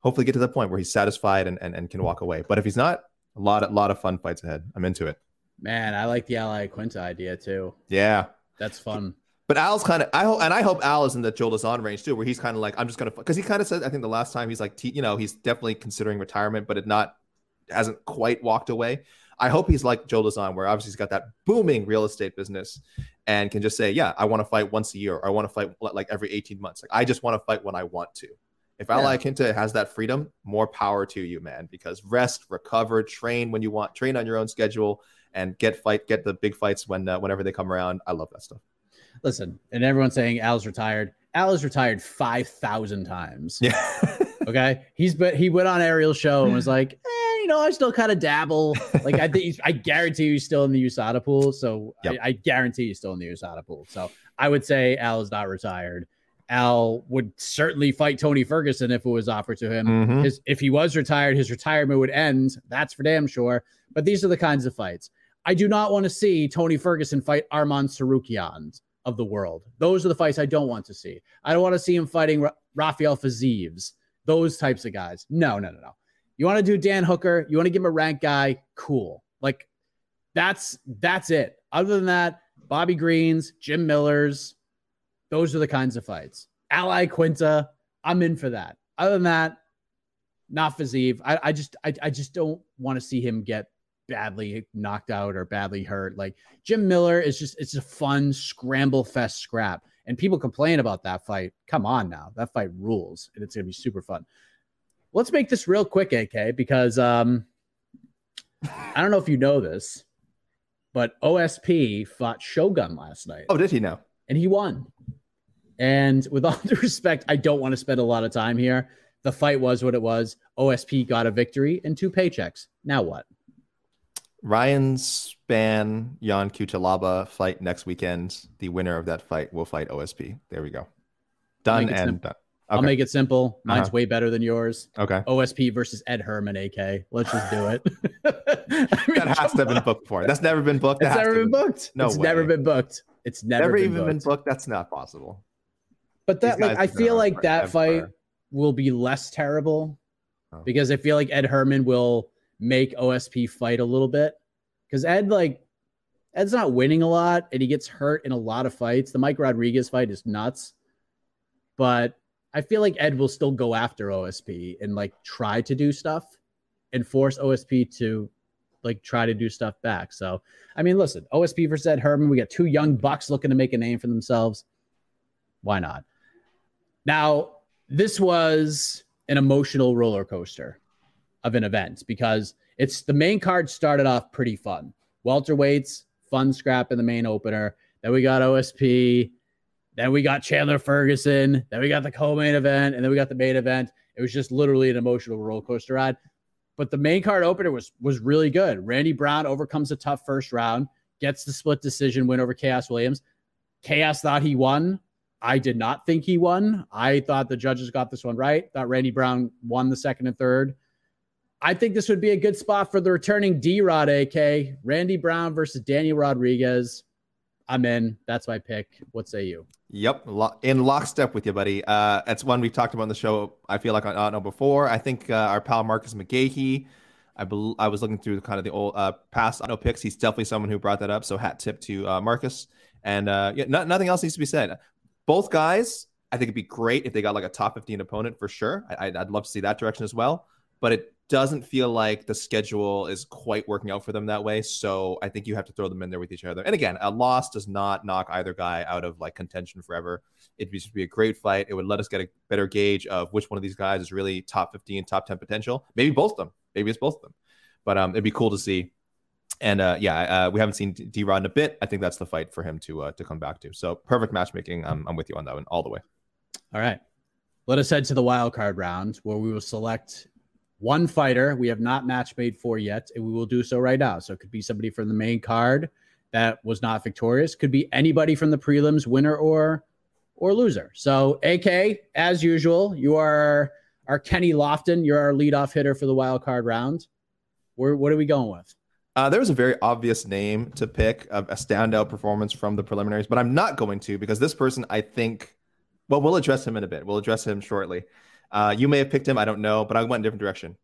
hopefully get to the point where he's satisfied and, and, and can walk away. But if he's not, a lot of lot of fun fights ahead. I'm into it. Man, I like the Al Iaquinta idea too. Yeah, that's fun. But Al's kind of I hope and I hope Al is in the Joe Lauzon range too, where he's kind of like I'm just gonna because he kind of said I think the last time he's like you know he's definitely considering retirement, but it not hasn't quite walked away. I hope he's like Joe Lauzon, where obviously he's got that booming real estate business and can just say, yeah, I want to fight once a year, or I want to fight like every 18 months. Like I just want to fight when I want to. If Al Iaquinta has that freedom, more power to you, man. Because rest, recover, train when you want, train on your own schedule, and get fight, get the big fights when uh, whenever they come around. I love that stuff. Listen, and everyone's saying Al's retired. Al is retired five thousand times. Yeah. okay. He's but he went on Ariel's show and was like, eh, you know, I still kind of dabble. Like I think I guarantee he's still in the USADA pool. So yep. I, I guarantee he's still in the USADA pool. So I would say Al is not retired. Al would certainly fight Tony Ferguson if it was offered to him. Mm-hmm. His, if he was retired, his retirement would end. That's for damn sure. But these are the kinds of fights. I do not want to see Tony Ferguson fight Arman Tsarukyan of the world. Those are the fights I don't want to see. I don't want to see him fighting Ra- Rafael Fiziev, those types of guys. No, no, no, no. You want to do Dan Hooker, you want to give him a rank guy, cool. Like that's that's it. Other than that, Bobby Greens, Jim Millers, those are the kinds of fights. Al Iaquinta, I'm in for that. Other than that, not Fiziev. I, I just I, I just don't want to see him get badly knocked out or badly hurt. Like Jim Miller is just it's a fun scramble fest scrap. And people complain about that fight. Come on now. That fight rules. And it's gonna be super fun. Let's make this real quick, AK, because um I don't know if you know this, but OSP fought Shogun last night. Oh, did he now? And he won. And with all due respect, I don't want to spend a lot of time here. The fight was what it was. OSP got a victory and two paychecks. Now what? Ryan Spann, Ion Cutelaba fight next weekend. The winner of that fight will fight OSP. There we go. Done and done. Okay. I'll make it simple. Mine's uh-huh. way better than yours. Okay. OSP versus Ed Herman, AK. Let's just do it. I mean, that has to have been booked before. That's never been booked. It's never been booked. No, it's way. never been booked. It's never, never been even booked. been booked. That's not possible. But that like I feel like that fight will be less terrible oh. because I feel like Ed Herman will make OSP fight a little bit because Ed like Ed's not winning a lot and he gets hurt in a lot of fights. The Mike Rodriguez fight is nuts. But I feel like Ed will still go after OSP and like try to do stuff and force OSP to like try to do stuff back. So, I mean, listen, OSP versus Ed Herman, we got two young bucks looking to make a name for themselves. Why not? Now, this was an emotional roller coaster of an event because it's the main card started off pretty fun. Welterweights, fun scrap in the main opener. Then we got OSP. Then we got Chandler Ferguson. Then we got the co-main event, and then we got the main event. It was just literally an emotional roller coaster ride. But the main card opener was was really good. Randy Brown overcomes a tough first round, gets the split decision win over Khaos Williams. Khaos thought he won. I did not think he won. I thought the judges got this one right. Thought Randy Brown won the second and third. I think this would be a good spot for the returning D Rod AK. Randy Brown versus Daniel Rodriguez. I'm in. That's my pick. What say you? Yep, in lockstep with you, buddy. Uh, it's one we've talked about on the show. I feel like don't know before. I think uh, our pal Marcus McGahee. I bel- I was looking through the kind of the old uh, past Auto picks. He's definitely someone who brought that up. So hat tip to uh, Marcus. And uh, yeah, no, nothing else needs to be said. Both guys, I think it'd be great if they got like a top 15 opponent for sure. I, I'd love to see that direction as well. But it doesn't feel like the schedule is quite working out for them that way. So I think you have to throw them in there with each other. And again, a loss does not knock either guy out of like contention forever. It'd just be a great fight. It would let us get a better gauge of which one of these guys is really top 15, top 10 potential. Maybe both of them. Maybe it's both of them. But um, it'd be cool to see. And uh, yeah, uh, we haven't seen D Rod in a bit. I think that's the fight for him to uh, to come back to. So perfect matchmaking. I'm, I'm with you on that one all the way. All right. Let us head to the wild card round where we will select one fighter we have not match made for yet, and we will do so right now. So it could be somebody from the main card that was not victorious, could be anybody from the prelims, winner or or loser. So AK, as usual, you are our Kenny Lofton. You're our leadoff hitter for the wild card round. Where what are we going with? Uh, there was a very obvious name to pick, a, a standout performance from the preliminaries, but I'm not going to because this person, I think, well, we'll address him in a bit. We'll address him shortly. Uh, you may have picked him. I don't know, but I went in a different direction.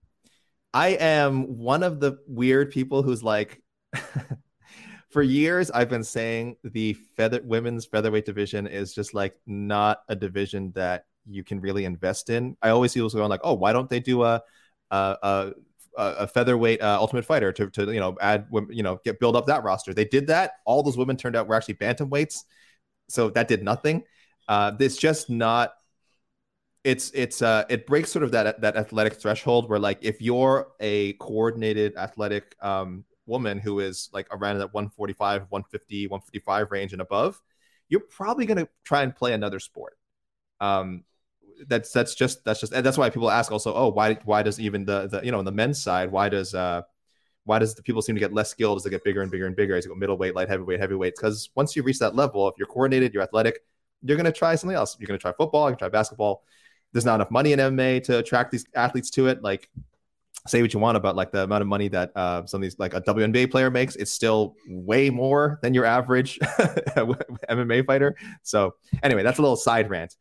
I am one of the weird people who's like, for years I've been saying the feather women's featherweight division is just like not a division that you can really invest in. I always see people going like, oh, why don't they do a a, a, a featherweight uh, Ultimate Fighter to, to you know add you know get build up that roster? They did that. All those women turned out were actually bantamweights, so that did nothing. Uh, it's just not it's it's uh it breaks sort of that that athletic threshold where like if you're a coordinated athletic um woman who is like around that 145 150 155 range and above you're probably going to try and play another sport. Um that's that's just that's just and that's why people ask also oh why why does even the the you know on the men's side why does uh why does the people seem to get less skilled as they get bigger and bigger and bigger as you go middleweight light heavyweight heavyweight? Because once you reach that level if you're coordinated you're athletic you're going to try something else. You're going to try football you can try basketball there's not enough money in MMA to attract these athletes to it. Like, say what you want about like the amount of money that uh, some of these like a WNBA player makes, it's still way more than your average MMA fighter. So anyway, that's a little side rant.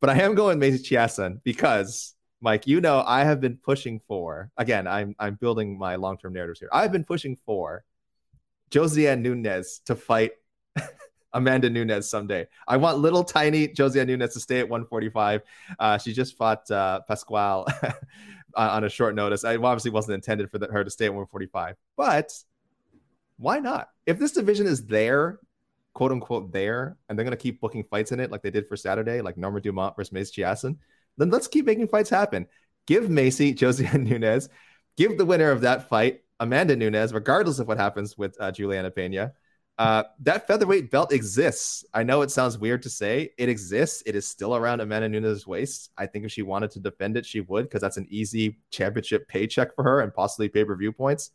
But I am going Macy Chiasson because Mike, you know, I have been pushing for again. I'm I'm building my long term narratives here. I've been pushing for Josiane Nunes to fight Amanda Nunes someday. I want little tiny Josiane Nunes to stay at 145. Uh, she just fought uh, Pascual on a short notice. I obviously wasn't intended for the, her to stay at 145, but why not? If this division is there, quote unquote, there, and they're going to keep booking fights in it like they did for Saturday, like Norma Dumont versus Macy Chiasson, then let's keep making fights happen. Give Macy Josiane Nunes, give the winner of that fight Amanda Nunes, regardless of what happens with uh, Juliana Pena. Uh, that featherweight belt exists. I know it sounds weird to say. It exists. It is still around Amanda Nunes' waist. I think if she wanted to defend it, she would, because that's an easy championship paycheck for her and possibly pay per view points.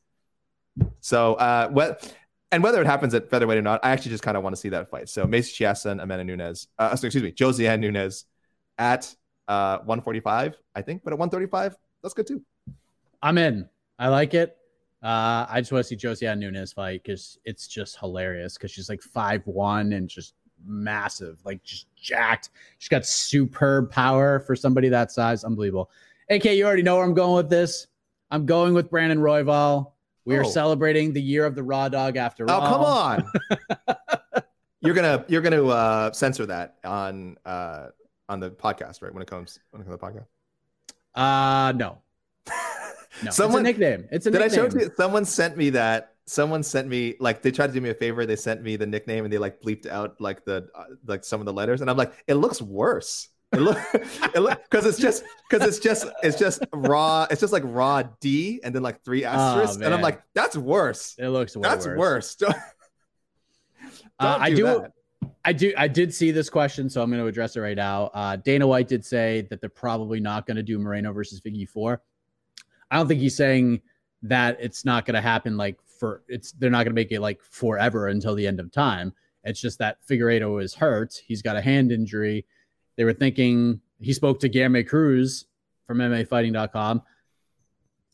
So, uh, what and whether it happens at featherweight or not, I actually just kind of want to see that fight. So, Macy Chiasson, Amanda Nunes, uh, excuse me, Josiane Nunes at uh, 145, I think, but at 135, that's good too. I'm in. I like it. Uh, I just want to see Josiane Nunes fight because it's just hilarious because she's like five one and just massive, like just jacked. She's got superb power for somebody that size, unbelievable. AK, you already know where I'm going with this. I'm going with Brandon Royval. We are Oh. celebrating the year of the raw dog after Oh, all. come on. you're gonna you're gonna uh, censor that on uh, on the podcast, right? When it comes when it comes to the podcast. Uh no. No. Someone- it's a nickname. It's a Did I show it to you? Someone sent me that. Someone sent me like they tried to do me a favor. They sent me the nickname and they like bleeped out like the uh, like some of the letters, and I'm like, it looks worse. It look, it look because it's just because it's just it's just raw. It's just like raw D and then like three asterisks, and I'm like, that's worse. It looks That's worse. Don't, Uh, don't I do do- that. I do. I did see this question, so I'm going to address it right now. Uh, Dana White did say that they're probably not going to do Moreno versus Figgy four. I don't think he's saying that it's not going to happen. Like for it's, they're not going to make it like forever until the end of time. It's just that Figueredo is hurt. He's got a hand injury. They were thinking he spoke to Guilherme Cruz from MMAfighting.com.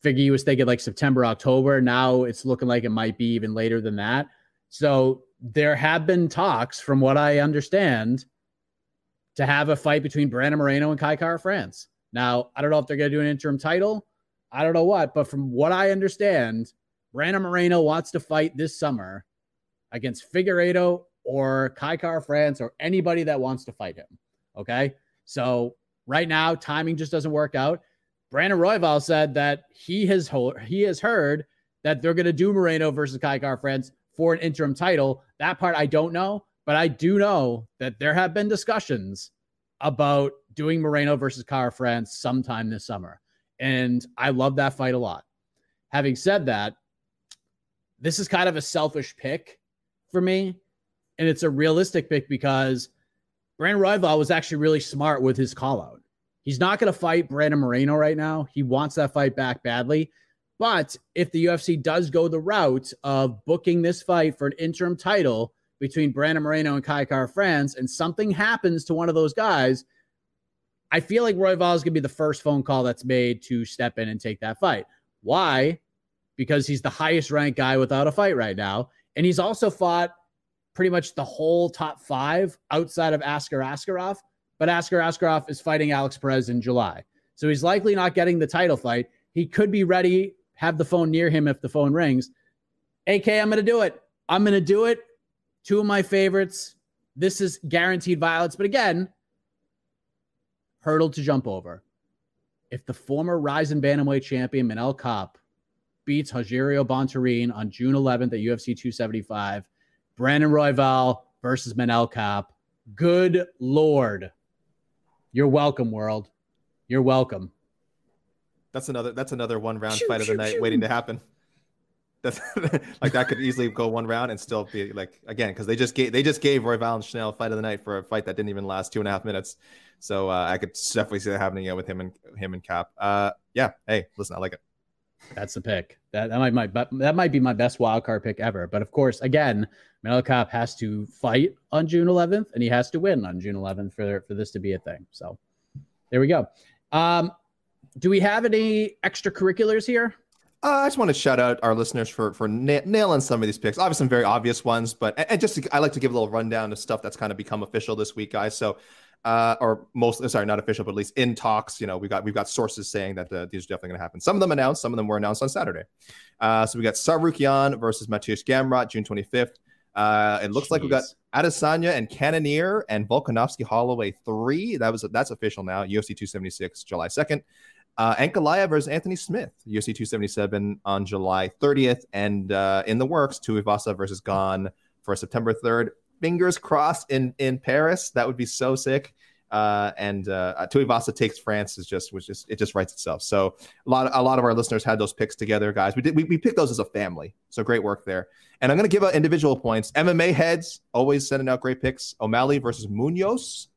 Figgy was thinking like September, October. Now it's looking like it might be even later than that. So there have been talks, from what I understand, to have a fight between Brandon Moreno and Kai Kara France. Now, I don't know if they're going to do an interim title. I don't know what, but from what I understand, Brandon Moreno wants to fight this summer against Figueredo or Kai Kara France or anybody that wants to fight him. Okay. So right now, timing just doesn't work out. Brandon Royval said that he has he has heard that they're going to do Moreno versus Kai Kara France for an interim title. That part I don't know, but I do know that there have been discussions about doing Moreno versus Kara France sometime this summer. And I love that fight a lot. Having said that, this is kind of a selfish pick for me. And it's a realistic pick because Brandon Royval was actually really smart with his call out. He's not going to fight Brandon Moreno right now. He wants that fight back badly. But if the UFC does go the route of booking this fight for an interim title between Brandon Moreno and Kai Kara France, and something happens to one of those guys, I feel like Royval is going to be the first phone call that's made to step in and take that fight. Why? Because he's the highest ranked guy without a fight right now. And he's also fought pretty much the whole top five outside of Askar Askarov. But Askar Askarov is fighting Alex Perez in July. So he's likely not getting the title fight. He could be ready, have the phone near him if the phone rings. AK, I'm going to do it. I'm going to do it. Two of my favorites. This is guaranteed violence. But again, hurdle to jump over. If the former Rizin Bantamweight champion Manel Kape beats Rogerio Bontorin on June 11th at UFC 275, Brandon Royval versus Manel Kape, good Lord. You're welcome, world. You're welcome. That's another. That's another one round Shoo, fight of the shoo, night shoo. waiting to happen. That's like that could easily go one round and still be like again because they just gave they just gave Royval and Schnell fight of the night for a fight that didn't even last two and a half minutes. So uh, I could definitely see that happening with him and him and Kape. Uh, yeah. Hey, listen, I like it. That's the pick. That that might my but that might be my best wild card pick ever. But of course, again, Manel Kape has to fight on June 11th, and he has to win on June 11th for for this to be a thing. So there we go. Um, do we have any extracurriculars here? Uh, I just want to shout out our listeners for for na- nailing some of these picks. Obviously, some very obvious ones, but and, and just to, I like to give a little rundown of stuff that's kind of become official this week, guys. So, uh, or most sorry, not official, but at least in talks. You know, we got we've got sources saying that uh, these are definitely going to happen. Some of them announced, some of them were announced on Saturday. Uh, so we got Tsarukyan versus Matthias Gamrot, June twenty fifth. Uh, it looks like we got Jeez. Adesanya and Cannonier and Volkanovski Holloway three. That was that's official now. UFC 276, July 2nd. Uh, Ankalaev versus Anthony Smith, UFC 277 on July 30th, and uh, in the works, Tuivasa versus Gane for September 3rd. Fingers crossed in in Paris. That would be so sick. Uh, and uh, Tuivasa takes France is just was just it just writes itself. So a lot of, a lot of our listeners had those picks together, guys. We did we, we picked those as a family. So great work there. And I'm gonna give out individual points. MMA heads always sending out great picks. O'Malley versus Munoz,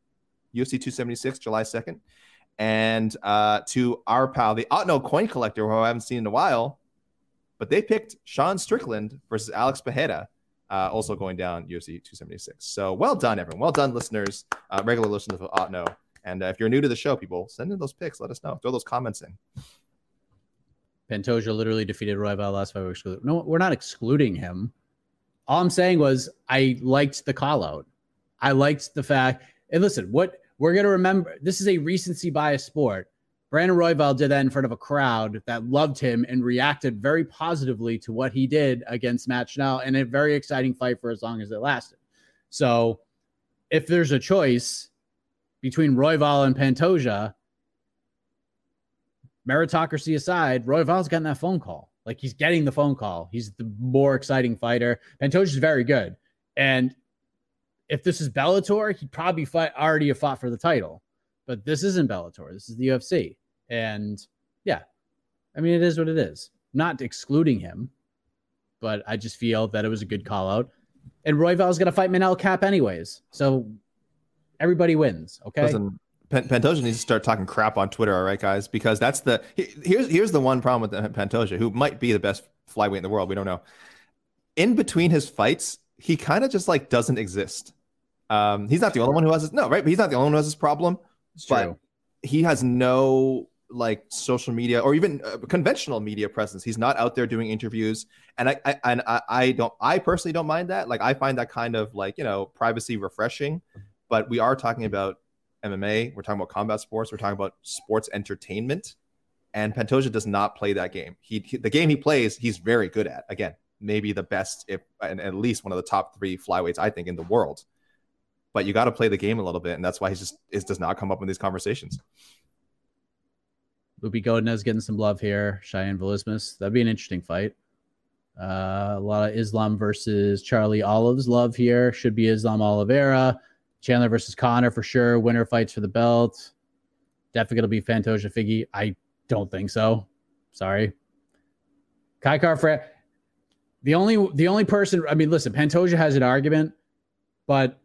UFC 276, July 2nd. And uh, to our pal, the Otno coin collector, who I haven't seen in a while, but they picked Sean Strickland versus Alex Pereira, uh, also going down UFC 276. So well done, everyone. Well done, listeners, uh, regular listeners of Otno. And uh, if you're new to the show, people, send in those picks. Let us know. Throw those comments in. Pantoja literally defeated Royval last five We're. No, we're not excluding him. All I'm saying was I liked the call out. I liked the fact. And listen, what we're gonna remember. This is a recency bias sport. Brandon Royval did that in front of a crowd that loved him and reacted very positively to what he did against Matt Schnell in a very exciting fight for as long as it lasted. So, if there's a choice between Royval and Pantoja, meritocracy aside, Royval's getting that phone call. Like he's getting the phone call. He's the more exciting fighter. Pantoja's very good. And if this is Bellator, he'd probably fight already have fought for the title. But this isn't Bellator. This is the UFC. And yeah, I mean, it is what it is. Not excluding him, but I just feel that it was a good call out. And Royval's going to fight Manel Kape anyways. So everybody wins. Okay. Listen, Pantoja needs to start talking crap on Twitter, all right, guys, because that's the here's here's the one problem with Pantoja, who might be the best flyweight in the world. We don't know. In between his fights, he kind of just like doesn't exist. Um, he's not the only one who has this, no, right? But he's not the only one who has this problem. It's but true. he has no like social media or even uh, conventional media presence. He's not out there doing interviews, and I, I and I, I don't. I personally don't mind that. Like I find that kind of like you know privacy refreshing. But we are talking about MMA. We're talking about combat sports. We're talking about sports entertainment. And Pantoja does not play that game. He, he the game he plays, he's very good at. Again, maybe the best, if and at least one of the top three flyweights I think in the world. But you got to play the game a little bit, and that's why he's just it does not come up in these conversations. Lupi Godinez getting some love here. Cheyenne Vlismas. That'd be an interesting fight. Uh, a lot of Islam versus Charlie Olives love here. Should be Islam Oliveira. Chandler versus Conor for sure. Winner fights for the belt. Definitely to be Pantoja Figgy. I don't think so. Sorry. Kai Kara the only the only person I mean, listen, Pantoja has an argument, but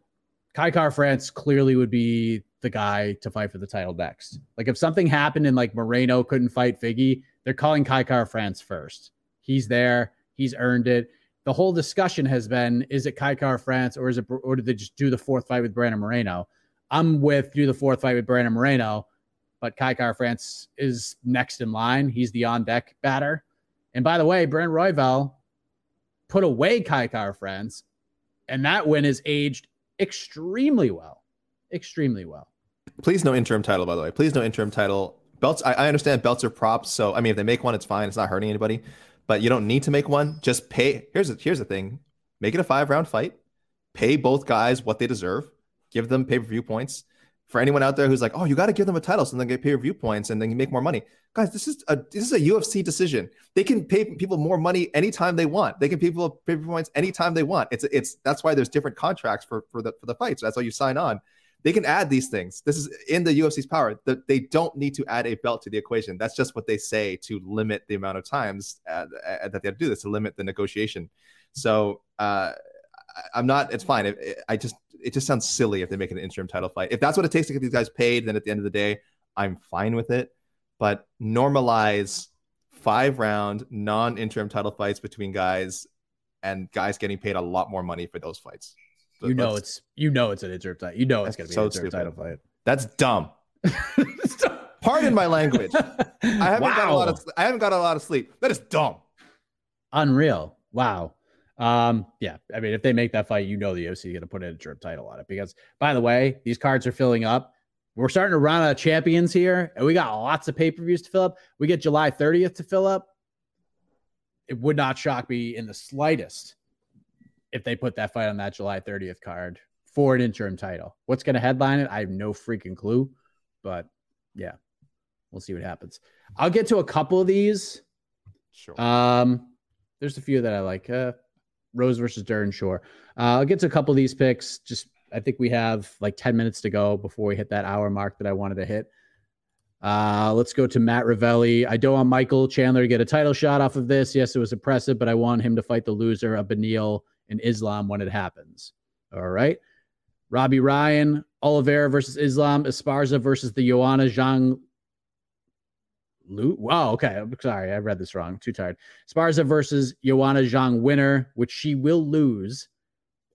Kai Kara-France clearly would be the guy to fight for the title next. Like if something happened and like Moreno couldn't fight Figgy, they're calling Kai Kara-France first. He's there. He's earned it the whole discussion has been is it Kai Kara-France or is it or did they just do the fourth fight with Brandon Moreno? I'm with do the fourth fight with Brandon Moreno, but Kai Kara-France is next in line. He's the on deck batter. And by the way, Brent Royval put away Kai Kara-France, and that win is aged extremely well. Extremely well. Please no interim title, by the way. Please no interim title. Belts, I, I understand belts are props. So I mean if they make one, it's fine. It's not hurting anybody but you don't need to make one. Just pay. Here's a, here's the thing: make it a five round fight. Pay both guys what they deserve. Give them pay per view points. For anyone out there who's like, oh, you got to give them a title so they get pay per view points and then you make more money, guys. This is a this is a UFC decision. They can pay people more money anytime they want. They can pay people pay per points anytime they want. It's it's that's why there's different contracts for for the for the fights. That's why you sign on they can add these things. This is in the UFC's power. That they don't need to add a belt to the equation. That's just what they say to limit the amount of times uh, uh, that they have to do this to limit the negotiation. So uh, I'm not. It's fine. It, it, I just it just sounds silly if they make an interim title fight. If that's what it takes to get these guys paid, then at the end of the day, I'm fine with it. But normalize five round non interim title fights between guys and guys getting paid a lot more money for those fights you know it's you know it's an interim title. You know it's gonna be so an interim title fight. That's dumb. Pardon my language. I haven't wow. got a lot of I haven't got a lot of sleep. That is dumb. Unreal. Wow. Um, yeah, I mean, if they make that fight, you know the OC is gonna put an interim title on it. Because by the way, these cards are filling up. We're starting to run out of champions here, and we got lots of pay-per-views to fill up. We get July 30th to fill up. It would not shock me in the slightest if they put that fight on that July 30th card for an interim title. What's going to headline it? I have no freaking clue, but yeah, we'll see what happens. I'll get to a couple of these. Sure. Um, there's a few that I like. Uh, Rose versus Durden, sure. Uh, I'll get to a couple of these picks. Just I think we have like 10 minutes to go before we hit that hour mark that I wanted to hit. Uh, let's go to Matt Ravelli. I don't want Michael Chandler to get a title shot off of this. Yes, it was impressive, but I want him to fight the loser of Beneil in Islam when it happens. All right. Robbie Ryan, Oliveira versus Islam, Esparza versus the Joanna Zhang. Lu- wow. Okay. I'm sorry. I read this wrong. Too tired. Esparza versus Joanna Zhang winner, which she will lose.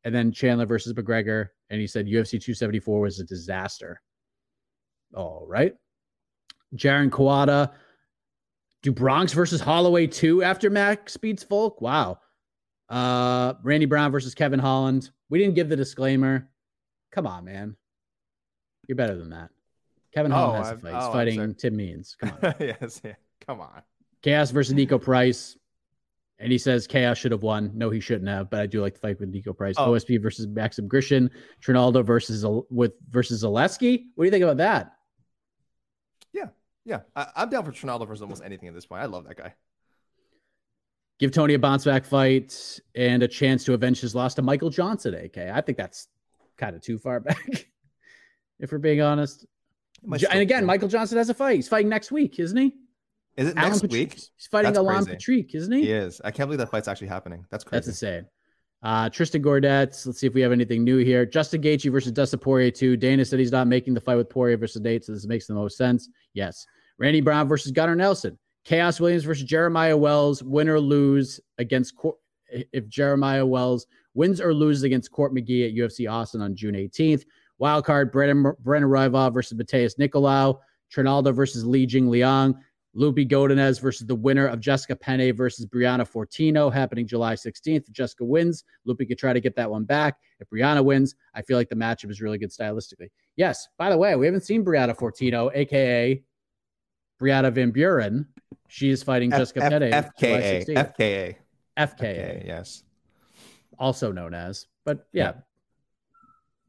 And then Chandler versus McGregor. And he said UFC 274 was a disaster. All right. Jaron Kawada. Do Bronx versus Holloway 2 after Max beats Volk? Wow. Uh, Randy Brown versus Kevin Holland. We didn't give the disclaimer. Come on, man. You're better than that. Kevin Oh, Holland has a fight. oh, He's I'm fighting. Tim Means. Come on. yes, yeah. Come on. Khaos versus Niko Price. And he says Khaos should have won. No, he shouldn't have, but I do like the fight with Niko Price. Oh. OSP versus Maxim Grishin. Trinaldo versus with versus Zaleski. What do you think about that? Yeah, I, I'm down for Trinaldo versus almost anything at this point. I love that guy. Give Tony a bounce back fight and a chance to avenge his loss to Michael Johnson, AK. I think that's kind of too far back, if we're being honest. Might Jo- still- and again, Michael Johnson has a fight. He's fighting next week, isn't he? is it Alan next week? He's fighting That's Alan. Patrick, isn't he? He is. I can't believe that fight's actually happening. That's crazy. That's insane. Uh, Tristan Gordet. Let's see if we have anything new here. Justin Gaethje versus Dustin Poirier too. Dana said he's not making the fight with Poirier versus Nate, so this makes the most sense. Yes. Randy Brown versus Gunnar Nelson. Khaos Williams versus Jeremiah Wells. Win or lose against Cor- if Jeremiah Wells wins or loses against Court McGee at UFC Austin on June 18th. Wild card Brennan Brennan Royval versus Matheus Nicolau. Trinaldo versus Li Jing Liang. Lupi Godinez versus the winner of Jessica Penne versus Brianna Fortino happening July 16th. If Jessica wins, Lupi could try to get that one back. If Brianna wins, I feel like the matchup is really good stylistically. Yes, by the way, we haven't seen Brianna Fortino, aka Brianna Van Buren. She is fighting F- Jessica F-. July FKA. FKA. FKA, Yes. also known as, but yeah.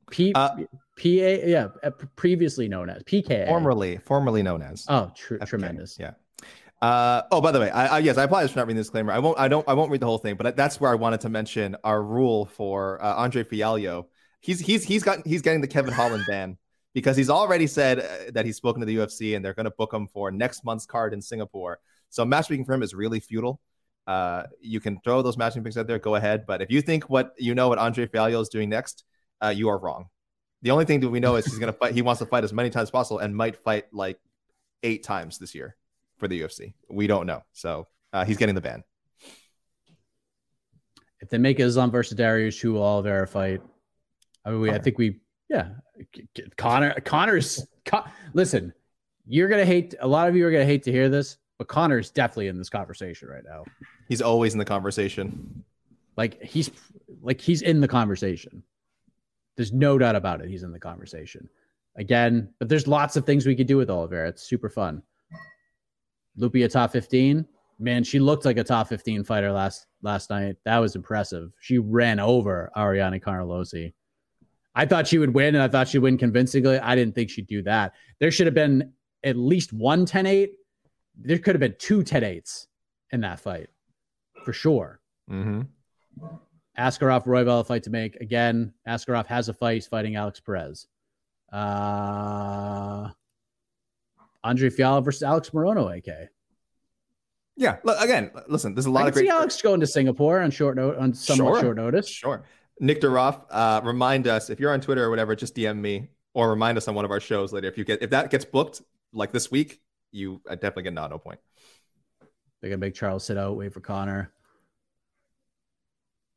P, Uh, PA, yeah, uh, previously known as PKA. Formerly, formerly known as. Oh, tr- tremendous. Yeah. Uh, oh, by the way, I, I yes, I apologize for not reading the disclaimer. I won't. I don't. I won't read the whole thing, but that's where I wanted to mention our rule for uh, Andre Fialho. He's he's he's got he's getting the Kevin Holland ban because he's already said uh, that he's spoken to the UFC and they're going to book him for next month's card in Singapore. So matchmaking for him is really futile. Uh, you can throw those matching picks out there, go ahead. But if you think what you know what Andre Fialho is doing next, uh, you are wrong. The only thing that we know is he's going to fight. He wants to fight as many times as possible and might fight like eight times this year for the UFC. We don't know. So uh, he's getting the ban. if they make Islam versus Darius, who will Oliveira fight? I mean, we, I think we, yeah, Conor, Conor's. Con- listen, you're gonna hate. A lot of you are gonna hate to hear this, but Conor's definitely in this conversation right now. He's always in the conversation. Like he's, like he's in the conversation. There's no doubt about it. He's in the conversation again. But there's lots of things we could do with Oliveira. It's super fun. Lupia top 15. Man, she looked like a top 15 fighter last last night. That was impressive. She ran over Ariana Carlosi. I thought she would win, and I thought she'd win convincingly. I didn't think she'd do that. There should have been at least one 10-8. There could have been two 10-8s in that fight. For sure. Mm-hmm. Askarov Royval a fight to make. Again, Askarov has a fight. He's fighting Alex Perez. Uh Andre Fialho versus Alex Morono, AK. Yeah. Look, again, listen. There's a lot can of great. see Alex going to Singapore on short note on somewhat Sure. short notice. Sure. Nick DeRoff, uh, remind us if you're on Twitter or whatever, just DM me or remind us on one of our shows later. If you get if that gets booked like this week, you uh, definitely get an auto point. They're gonna make Charles sit out, wait for Conor.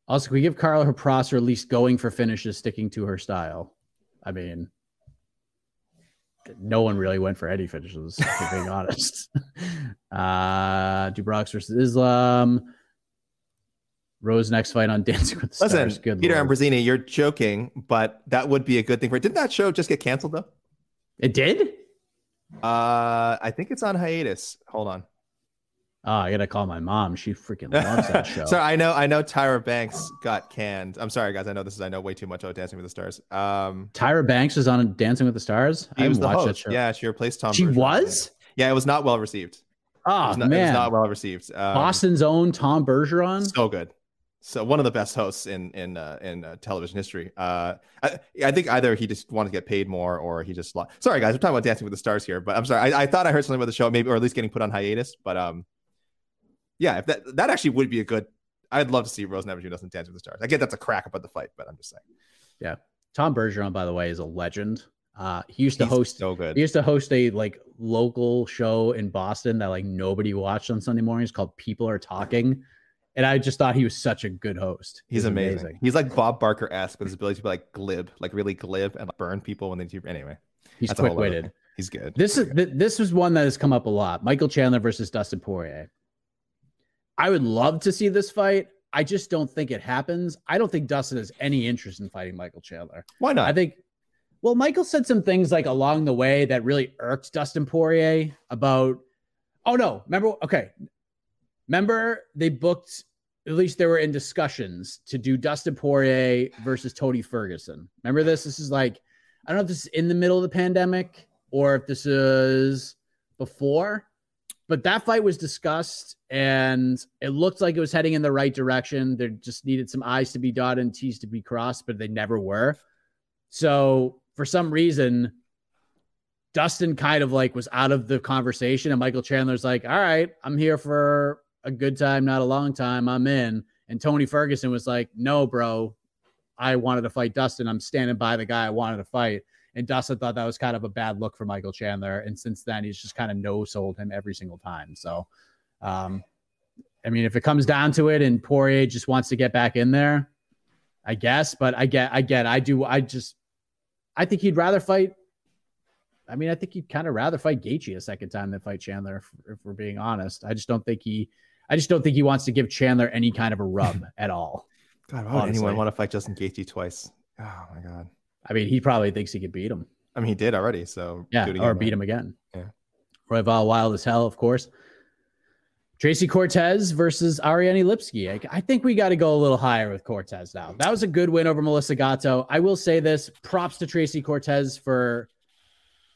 Also, can we give Carla her pros or at least going for finishes, sticking to her style? I mean, no one really went for any finishes, to being honest. Uh Dubrox versus Islam. Rose next fight on Dancing with the Listen, Stars. Good Peter Lord. Ambrosini, you're joking, but that would be a good thing for. It. Didn't that show just get canceled though? It did? Uh, I think it's on hiatus. Hold on. Oh, I gotta call my mom. She freaking loves that show. so I know I know Tyra Banks got canned. I'm sorry guys. I know this is I know way too much about Dancing with the Stars. Um, Tyra Banks was on Dancing with the Stars. I was the host. show. Yeah, she replaced Tom. she Bergeron. was. Yeah, it was not well received. It Oh was not, it was not well received. Um, Boston's own Tom Bergeron. so good. So one of the best hosts in in uh, in uh, television history. Uh, I, I think either he just wanted to get paid more or he just lost. Sorry guys, we're talking about Dancing with the Stars here, but I'm sorry. I, I thought I heard something about the show, maybe or at least getting put on hiatus. But um, yeah, if that that actually would be a good. I'd love to see Rose Namajunas in Dance with the Stars. I get that's a crack about the fight, but I'm just saying Yeah, Tom Bergeron, by the way, is a legend. Uh, he used to He's host. so good. He used to host a like local show in Boston that like nobody watched on Sunday mornings called People Are Talking, and I just thought he was such a good host. He's He was amazing. He's like Bob Barker esque with his ability to be like glib, like really glib and like, burn people when they do. Anyway, He's quick witted. He's good. This is th- this was one that has come up a lot. Michael Chandler versus Dustin Poirier. I would love to see this fight. I just don't think it happens. I don't think Dustin has any interest in fighting Michael Chandler. Why not? I think, Well, Michael said some things like along the way that really irked Dustin Poirier about. Oh no, remember? Okay, remember they booked. At least they were in discussions to do Dustin Poirier versus Tony Ferguson. Remember this? This is like I don't know if this is in the middle of the pandemic or if this is before, but that fight was discussed and it looked like it was heading in the right direction. There just needed some I's to be dotted and T's to be crossed, but they never were. So for some reason, Dustin kind of like was out of the conversation, and Michael Chandler's like, "All right, I'm here for a good time, not a long time. I'm in." And Tony Ferguson was like, "No, bro, I wanted to fight Dustin. I'm standing by the guy I wanted to fight." And Dustin thought that was kind of a bad look for Michael Chandler, and since then he's just kind of no sold him every single time. So, um, I mean, if it comes down to it, and Poirier just wants to get back in there, I guess. But I get, I get, I do, I just, I think he'd rather fight I mean, I think he'd kind of rather fight Gaethje a second time than fight Chandler, if, if, we're being honest. I just don't think he, I just don't think he wants to give Chandler any kind of a rub at all. God, why would honestly. anyone want to fight Justin Gaethje twice? Oh my god. I mean, he probably thinks he could beat him. I mean, he did already, so yeah, again, or beat right? him again. Yeah. Royval wild as hell, of course. Tracy Cortez versus Ariane Lipski. I, I think we got to go a little higher with Cortez now. That was a good win over Melissa Gatto. I will say this: props to Tracy Cortez for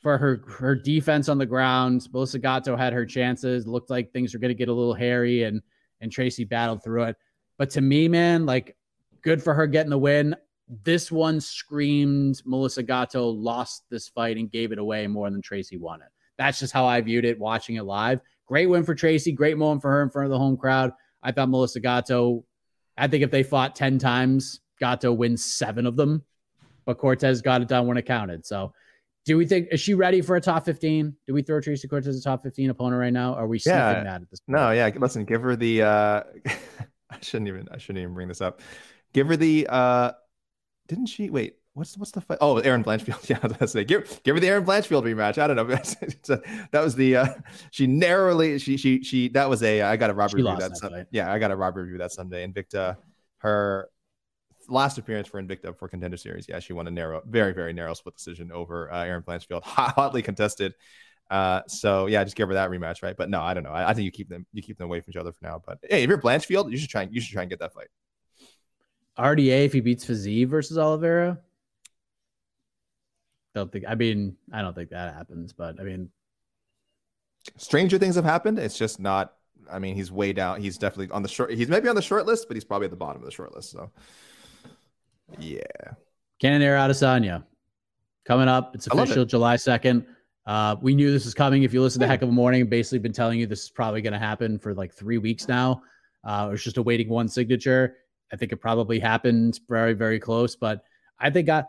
for her her defense on the ground. Melissa Gatto had her chances. Looked like things were going to get a little hairy, and and Tracy battled through it. But to me, man, like good for her getting the win. This one screamed Melissa Gatto lost this fight and gave it away more than Tracy won it. That's just how I viewed it watching it live. Great win for Tracy. Great moment for her in front of the home crowd. I thought Melissa Gatto, I think if they fought 10 times, Gatto wins seven of them, but Cortez got it done when it counted. So do we think is she ready for a top 15? Do we throw Tracy Cortez as a top 15 opponent right now? Are we yeah. that at this point? No, yeah. Listen, give her the uh I shouldn't even I shouldn't even bring this up. Give her the uh didn't she wait? What's what's the fight? Oh, Erin Blanchfield. Yeah, that's it. Give give her the Erin Blanchfield rematch. I don't know. a, that was the uh she narrowly she she she that was a I got a Rob review that, Sunday. Yeah, I got a Rob review that Sunday. Invicta, her last appearance for Invicta for Contender Series. Yeah, she won a narrow, very, very narrow split decision over uh, Erin Blanchfield, hotly contested. Uh, so yeah, just give her that rematch, right? But no, I don't know. I, I, think you keep them, you keep them away from each other for now. But hey, if you're Blanchfield, you should try, you should try and get that fight. RDA if he beats Fiziev versus Oliveira. Don't think. I mean, I don't think that happens. But I mean, stranger things have happened. It's just not. I mean, he's way down. He's definitely on the short. He's maybe on the short list, but he's probably at the bottom of the short list. So yeah. Cannonier Adesanya coming up. It's official it. July 2nd. Uh, we knew this was coming. If you listen to Heck of a Morning, basically been telling you this is probably going to happen for like three weeks now. Uh, it's just awaiting one signature. I think it probably happened very, very close, but I think I,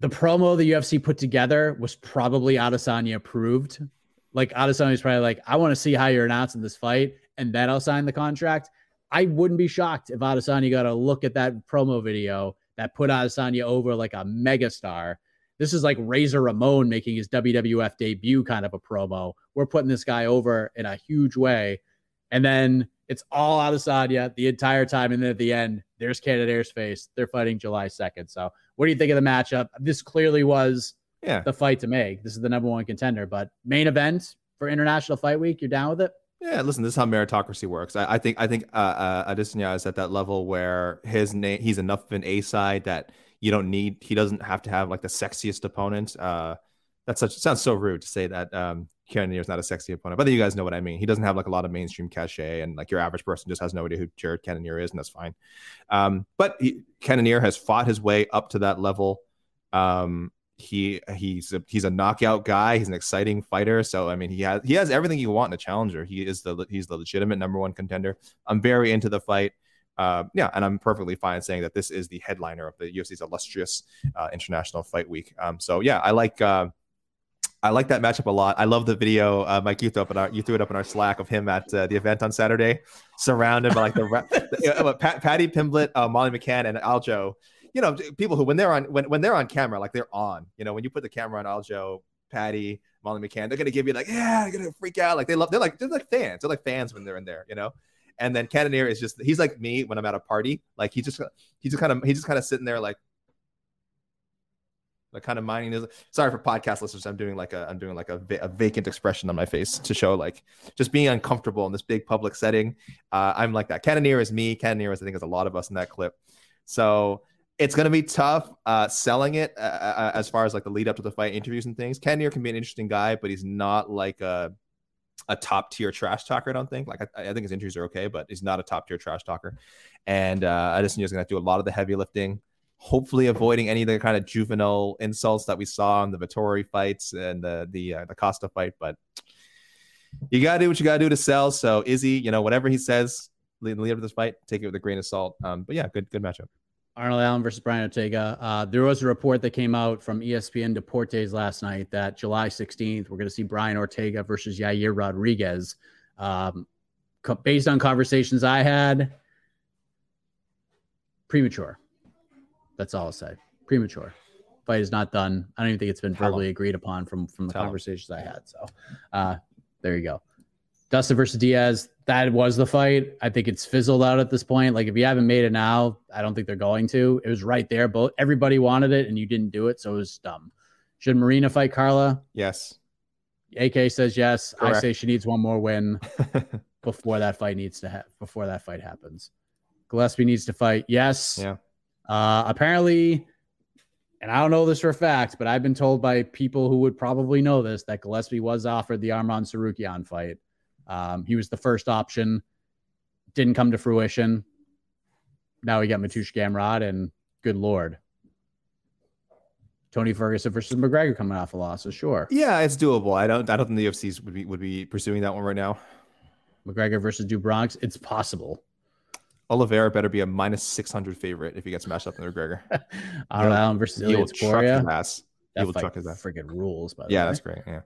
the promo the UFC put together was probably Adesanya approved. Like Adesanya's probably like, I want to see how you're announcing this fight, and then I'll sign the contract. I wouldn't be shocked if Adesanya got a look at that promo video that put Adesanya over like a megastar. This is like Razor Ramon making his WWF debut kind of a promo. We're putting this guy over in a huge way. And then it's all Adesanya the entire time. And then at the end, there's Cannonier's face. They're fighting July 2nd. So what do you think of the matchup? This clearly was yeah. the fight to make. This is the number one contender. But main event for International Fight Week, you're down with it? Yeah, listen, this is how meritocracy works. I, I think I think uh, uh, Adesanya is at that level where his name he's enough of an A side that you don't need. He doesn't have to have like the sexiest opponent. Uh, that's such sounds so rude to say that um, Cannonier is not a sexy opponent, but you guys know what I mean. He doesn't have like a lot of mainstream cachet, and like your average person just has no idea who Jared Cannonier is, and that's fine. Um, but Cannonier has fought his way up to that level. Um, he he's a, he's a knockout guy. He's an exciting fighter. So I mean, he has he has everything you want in a challenger. He is the he's the legitimate number one contender. I'm very into the fight. Uh, yeah, and I'm perfectly fine saying that this is the headliner of the UFC's illustrious uh, International Fight Week. Um, so yeah, I like uh, I like that matchup a lot. I love the video, uh, Mike. You threw up in our you threw it up in our Slack of him at uh, the event on Saturday, surrounded by like the, the uh, Pat, Paddy Pimblett, uh, Molly McCann, and Aljo you know, people who when they're on when, when they're on camera, like they're on. You know, when you put the camera on Aljo, Paddy, Molly McCann, they're gonna give you like, yeah, they're gonna freak out. Like they love, they're like they're like fans. They're like fans when they're in there, you know. And then Cannonier is just he's like me when I'm at a party. Like he just he's just kind of he's just kind of sitting there like like kind of minding this. Sorry for podcast listeners. I'm doing like a I'm doing like a, a vacant expression on my face to show like just being uncomfortable in this big public setting. Uh, I'm like that. Cannonier is me. Cannonier is I think is a lot of us in that clip. So it's going to be tough uh, selling it uh, uh, as far as like the lead up to the fight interviews and things. Cannonier can be an interesting guy, but he's not like a a top tier trash talker. I don't think. Like I, I, think his interviews are okay, but he's not a top tier trash talker. And uh, Edison is going to do a lot of the heavy lifting hopefully avoiding any of the kind of juvenile insults that we saw in the Vettori fights and the the uh, the Costa fight. But you gotta do what you gotta do to sell. So Izzy, you know, whatever he says, lead, lead up to this fight, take it with a grain of salt. Um, but yeah, good good matchup. Arnold Allen versus Brian Ortega. Uh, there was a report that came out from ESPN Deportes last night that July 16th, we're going to see Brian Ortega versus Yair Rodriguez. Um, co- based on conversations I had, premature. That's all I'll say. Premature. Fight is not done. I don't even think it's been verbally agreed upon from from the Tell conversations him. I had. So, uh, there you go. Dustin versus Diaz. That was the fight. I think it's fizzled out at this point. Like if you haven't made it now, I don't think they're going to. It was right there. Both everybody wanted it, and you didn't do it, so it was dumb. Should Marina fight Carla? Yes. AK says yes. Correct. I say she needs one more win before that fight needs to ha- before that fight happens. Gillespie needs to fight. Yes. Yeah. Uh, apparently, and I don't know this for a fact, but I've been told by people who would probably know this that Gillespie was offered the Arman Tsarukyan fight. Um, he was the first option, didn't come to fruition. Now we got Mateusz Gamrot, and good lord, Tony Ferguson versus McGregor coming off a loss. So sure, yeah, it's doable. I don't, I don't think the UFC's would be would be pursuing that one right now. McGregor versus Do Bronx, it's possible. Oliveira better be a minus 600 favorite if he gets matched up the McGregor. Arnold versus Ilia Topuria. That he will truck his ass. Freaking rules, by yeah, way. that's great. Yeah.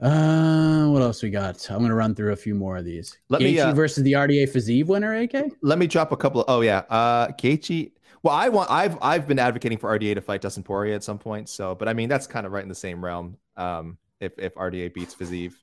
Uh, what else we got? I'm gonna run through a few more of these. Let Gaethje me uh, versus the RDA Fiziev winner, AK. Let me drop a couple. Of, oh yeah, uh, Gaethje. Well, I want. I've I've been advocating for RDA to fight Dustin Poirier at some point. So, but I mean that's kind of right in the same realm. Um, if if RDA beats Fiziev,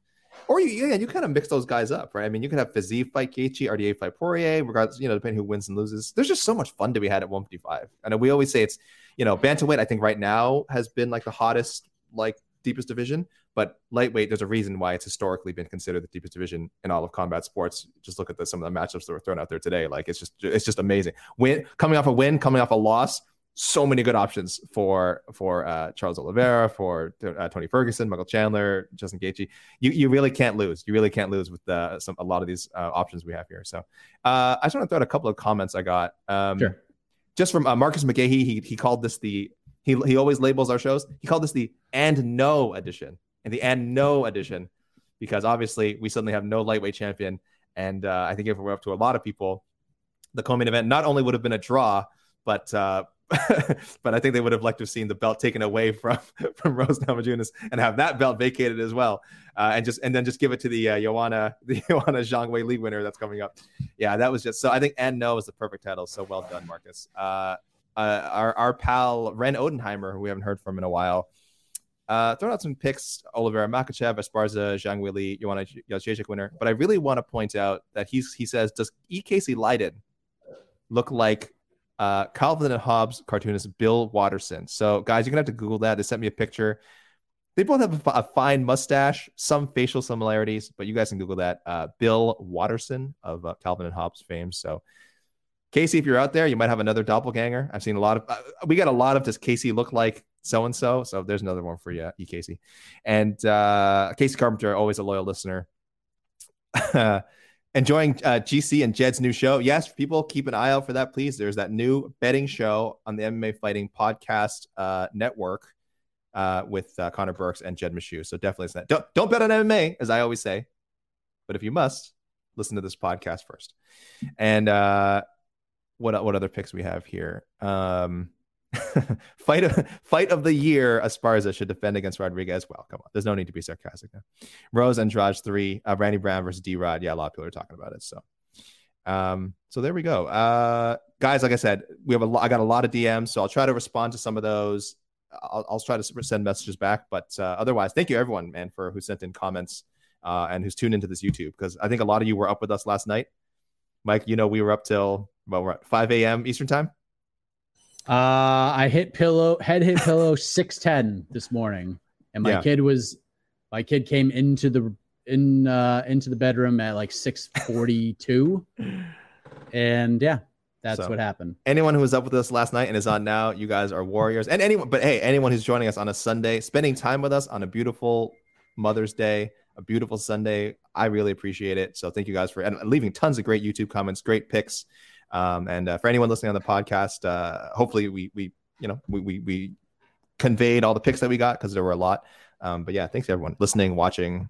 or you, yeah, you kind of mix those guys up, right? I mean, you could have Fiziev fight Gaethje, RDA fight Poirier, regardless, you know, depending who wins and loses. There's just so much fun to be had at 155. And we always say it's, you know, bantamweight. I think right now has been like the hottest, like deepest division. But lightweight, there's a reason why it's historically been considered the deepest division in all of combat sports. Just look at the, some of the matchups that were thrown out there today. Like it's just, it's just amazing. Win coming off a win, coming off a loss so many good options for for uh, Charles Oliveira, for uh, Tony Ferguson, Michael Chandler, Justin Gaethje. You you really can't lose. You really can't lose with uh, some a lot of these uh, options we have here. So uh, I just want to throw out a couple of comments I got. Um, sure. Just from uh, Marcus McGahee, he he called this the he he always labels our shows. He called this the and no edition and the and no edition because obviously we suddenly have no lightweight champion, and I think if we were up to a lot of people, the co-main event not only would have been a draw, but but I think they would have liked to have seen the belt taken away from from Rose Namajunas and have that belt vacated as well, uh, and just and then just give it to the uh, Joanna the Joanna Zhang Weili winner that's coming up. Yeah, that was just so. I think and no is the perfect title. So well done, Marcus. Uh, uh, our our pal Ren Odenheimer, who we haven't heard from in a while, uh, throwing out some picks: Oliveira Makhachev, Esparza, Zhang Weili, Joanna Jędrzejczyk winner. But I really want to point out that he's he says, does E. Casey Leydon look like uh, Calvin and Hobbes cartoonist Bill Watterson. So, guys, you're gonna have to Google that. They sent me a picture. They both have a, a fine mustache, some facial similarities, but you guys can Google that. Uh, Bill Watterson of uh, Calvin and Hobbes fame. So, Casey, if you're out there, you might have another doppelganger. I've seen a lot of. Uh, we got a lot of. Does Casey look like so and so? So there's another one for you, E. Casey, and uh, Casey Carpenter, always a loyal listener. enjoying uh, GC and Jed's new show. Yes, people keep an eye out for that, please. There's that new betting show on the MMA Fighting Podcast uh, Network uh, with uh, Connor Burks and Jed Meshew. So definitely listen. Don't don't bet on MMA, as I always say, but if you must, listen to this podcast first. And uh, what what other picks we have here? Um, fight of fight of the year. Esparza should defend against Rodriguez. Well, come on, there's no need to be sarcastic now. Rose Andrade three, uh, Randy Brown versus D Rod. Yeah, a lot of people are talking about it. So, um, so there we go, uh, guys. Like I said, we have a lot. I got a lot of DMs, so I'll try to respond to some of those. I'll, I'll try to send messages back, but uh, otherwise, thank you everyone, man, for who sent in comments uh, and who's tuned into this YouTube because I think a lot of you were up with us last night. Mike, you know we were up till well, we're at 5 a.m. Eastern time. Uh, I hit pillow, head hit pillow 610 this morning. And my Yeah. kid was, my kid came into the, in, uh, into the bedroom at like 642. and yeah, that's So- what happened. anyone who was up with us last night and is on now, you guys are warriors. And anyone, but hey, anyone who's joining us on a Sunday, spending time with us on a beautiful Mother's Day, a beautiful Sunday, I really appreciate it. So thank you guys for and leaving tons of great YouTube comments, great picks. Um, and uh, for anyone listening on the podcast, uh, hopefully we we you know we we, we conveyed all the picks that we got because there were a lot. Um, but yeah, thanks everyone listening, watching.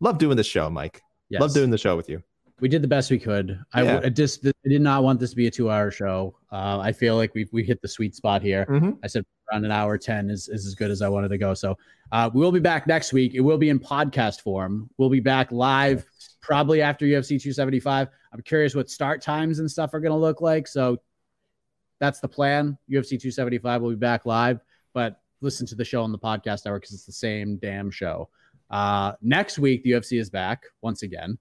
Love doing this show, Mike. Yes. Love doing the show with you. we did the best we could. I, Yeah. I just I did not want this to be a two hour show. Uh, I feel like we we hit the sweet spot here. Mhm. I said around an hour 10 is, is as good as I wanted to go. So uh, we will be back next week. It will be in podcast form. We'll be back live probably after UFC 275. I'm curious what start times and stuff are going to look like. So that's the plan. UFC 275 will be back live, but listen to the show on the podcast hour because it's the same damn show. Uh, next week, the UFC is back once again.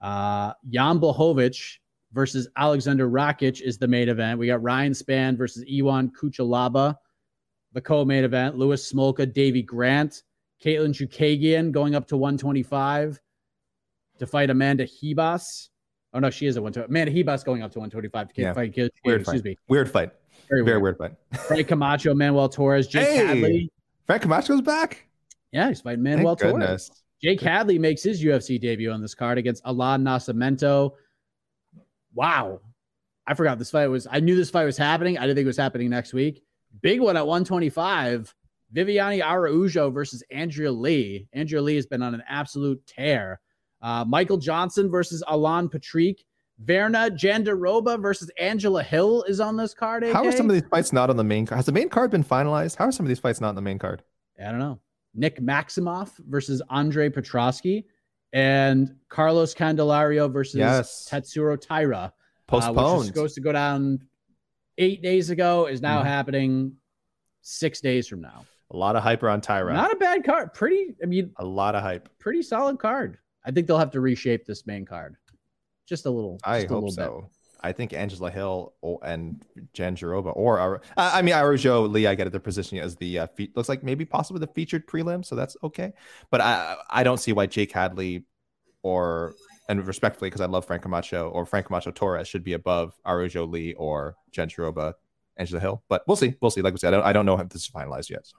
Uh, Jan Blachowicz versus Alexander Rakic is the main event. We got Ryan Spann versus Ion Cutelaba. The co-main event, Louis Smolka, Davey Grant, Katlyn Chookagian going up to 125 to fight Amanda Ribas. Oh no, she is at 125. Amanda Ribas going up to 125 to Yeah. fight Weird Excuse fight. me. Weird fight. Very, Very weird. weird fight. Frank Camacho, Manuel Torres, Jake Hey! Hadley. Frank Camacho's back. Yeah, he's fighting Thank Manuel Torres. goodness. Jake Hadley makes his UFC debut on this card against Allan Nascimento. Wow. I forgot this fight was, I knew this fight was happening. I didn't think it was happening next week. Big one at 125. Viviane Araujo versus Andrea Lee. Andrea Lee has been on an absolute tear. Uh, Michael Johnson versus Alan Patrick. Virna Jandiroba versus Angela Hill is on this card. How are some of these fights not on the main card? Has the main card been finalized? How are some of these fights not on the main card? I don't know. Nick Maximov versus Andre Petroski and Carlos Candelario versus Yes. Tatsuro Taira. uh, which was Postponed. supposed to go down eight days ago, is now Mhm. happening six days from now. a lot of hype on Taira. Not a bad card. Pretty, I mean, a lot of hype. pretty solid card. I think they'll have to reshape this main card. Just a little. I just a hope little so. I think Angela Hill and Jandiroba or Ar- I I mean Araujo Lee. I get it. They're positioning as the uh, fe- looks like maybe possibly the featured prelim, so that's okay. But I I don't see why Jake Hadley or and respectfully because I love Frank Camacho or Frank Camacho Torres should be above Araujo Lee or Jandiroba, Angela Hill. But we'll see. We'll see. Like we said, I don't, I don't know if this is finalized yet. So.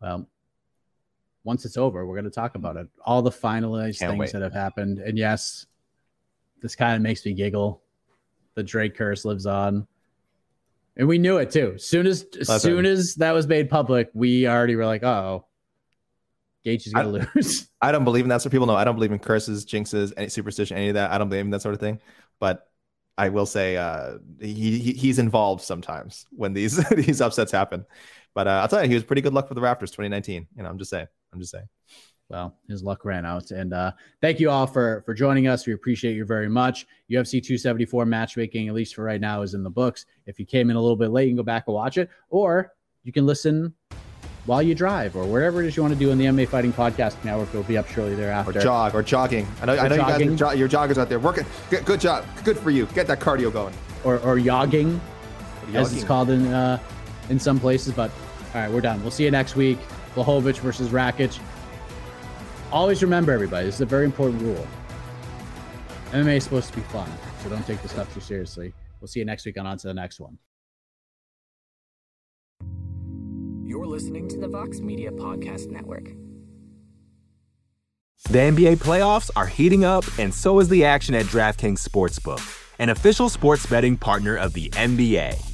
Well, once it's over, we're going to talk about it. All the finalized Can't things wait. that have happened. And yes, this kind of makes me giggle. The Drake curse lives on. And we knew it too. Soon as That's soon as that was made public, we already were like, oh, Gaethje is gonna lose. I don't believe in that. So people know I don't believe in curses, jinxes, any superstition, any of that. I don't believe in that sort of thing. But I will say uh, he, he he's involved sometimes when these these upsets happen. But uh, I'll tell you, he was pretty good luck for the Raptors 2019. You know, I'm just saying. I'm just saying. well, his luck ran out. And uh, thank you all for for joining us. We appreciate you very much. UFC 274 matchmaking, at least for right now, is in the books. If you came in a little bit late, you can go back and watch it, or you can listen while you drive or wherever it is you want to do in the MMA Fighting Podcast Network. It'll be up shortly Or thereafter. jog or jogging. I know, I Or know you jogging. guys, jo- your joggers out there working. Good, good job. Good for you. Get that cardio going. or, or yogging, as it's called in uh, in some places. But all right, we're done. We'll see you next week. Blachowicz versus Rakic. Always remember, everybody, this is a very important rule. MMA is supposed to be fun, so don't take this stuff too seriously. We'll see you next week on On to the next one. You're listening to the Vox Media Podcast Network. The NBA playoffs are heating up, and so is the action at DraftKings Sportsbook, an official sports betting partner of the NBA.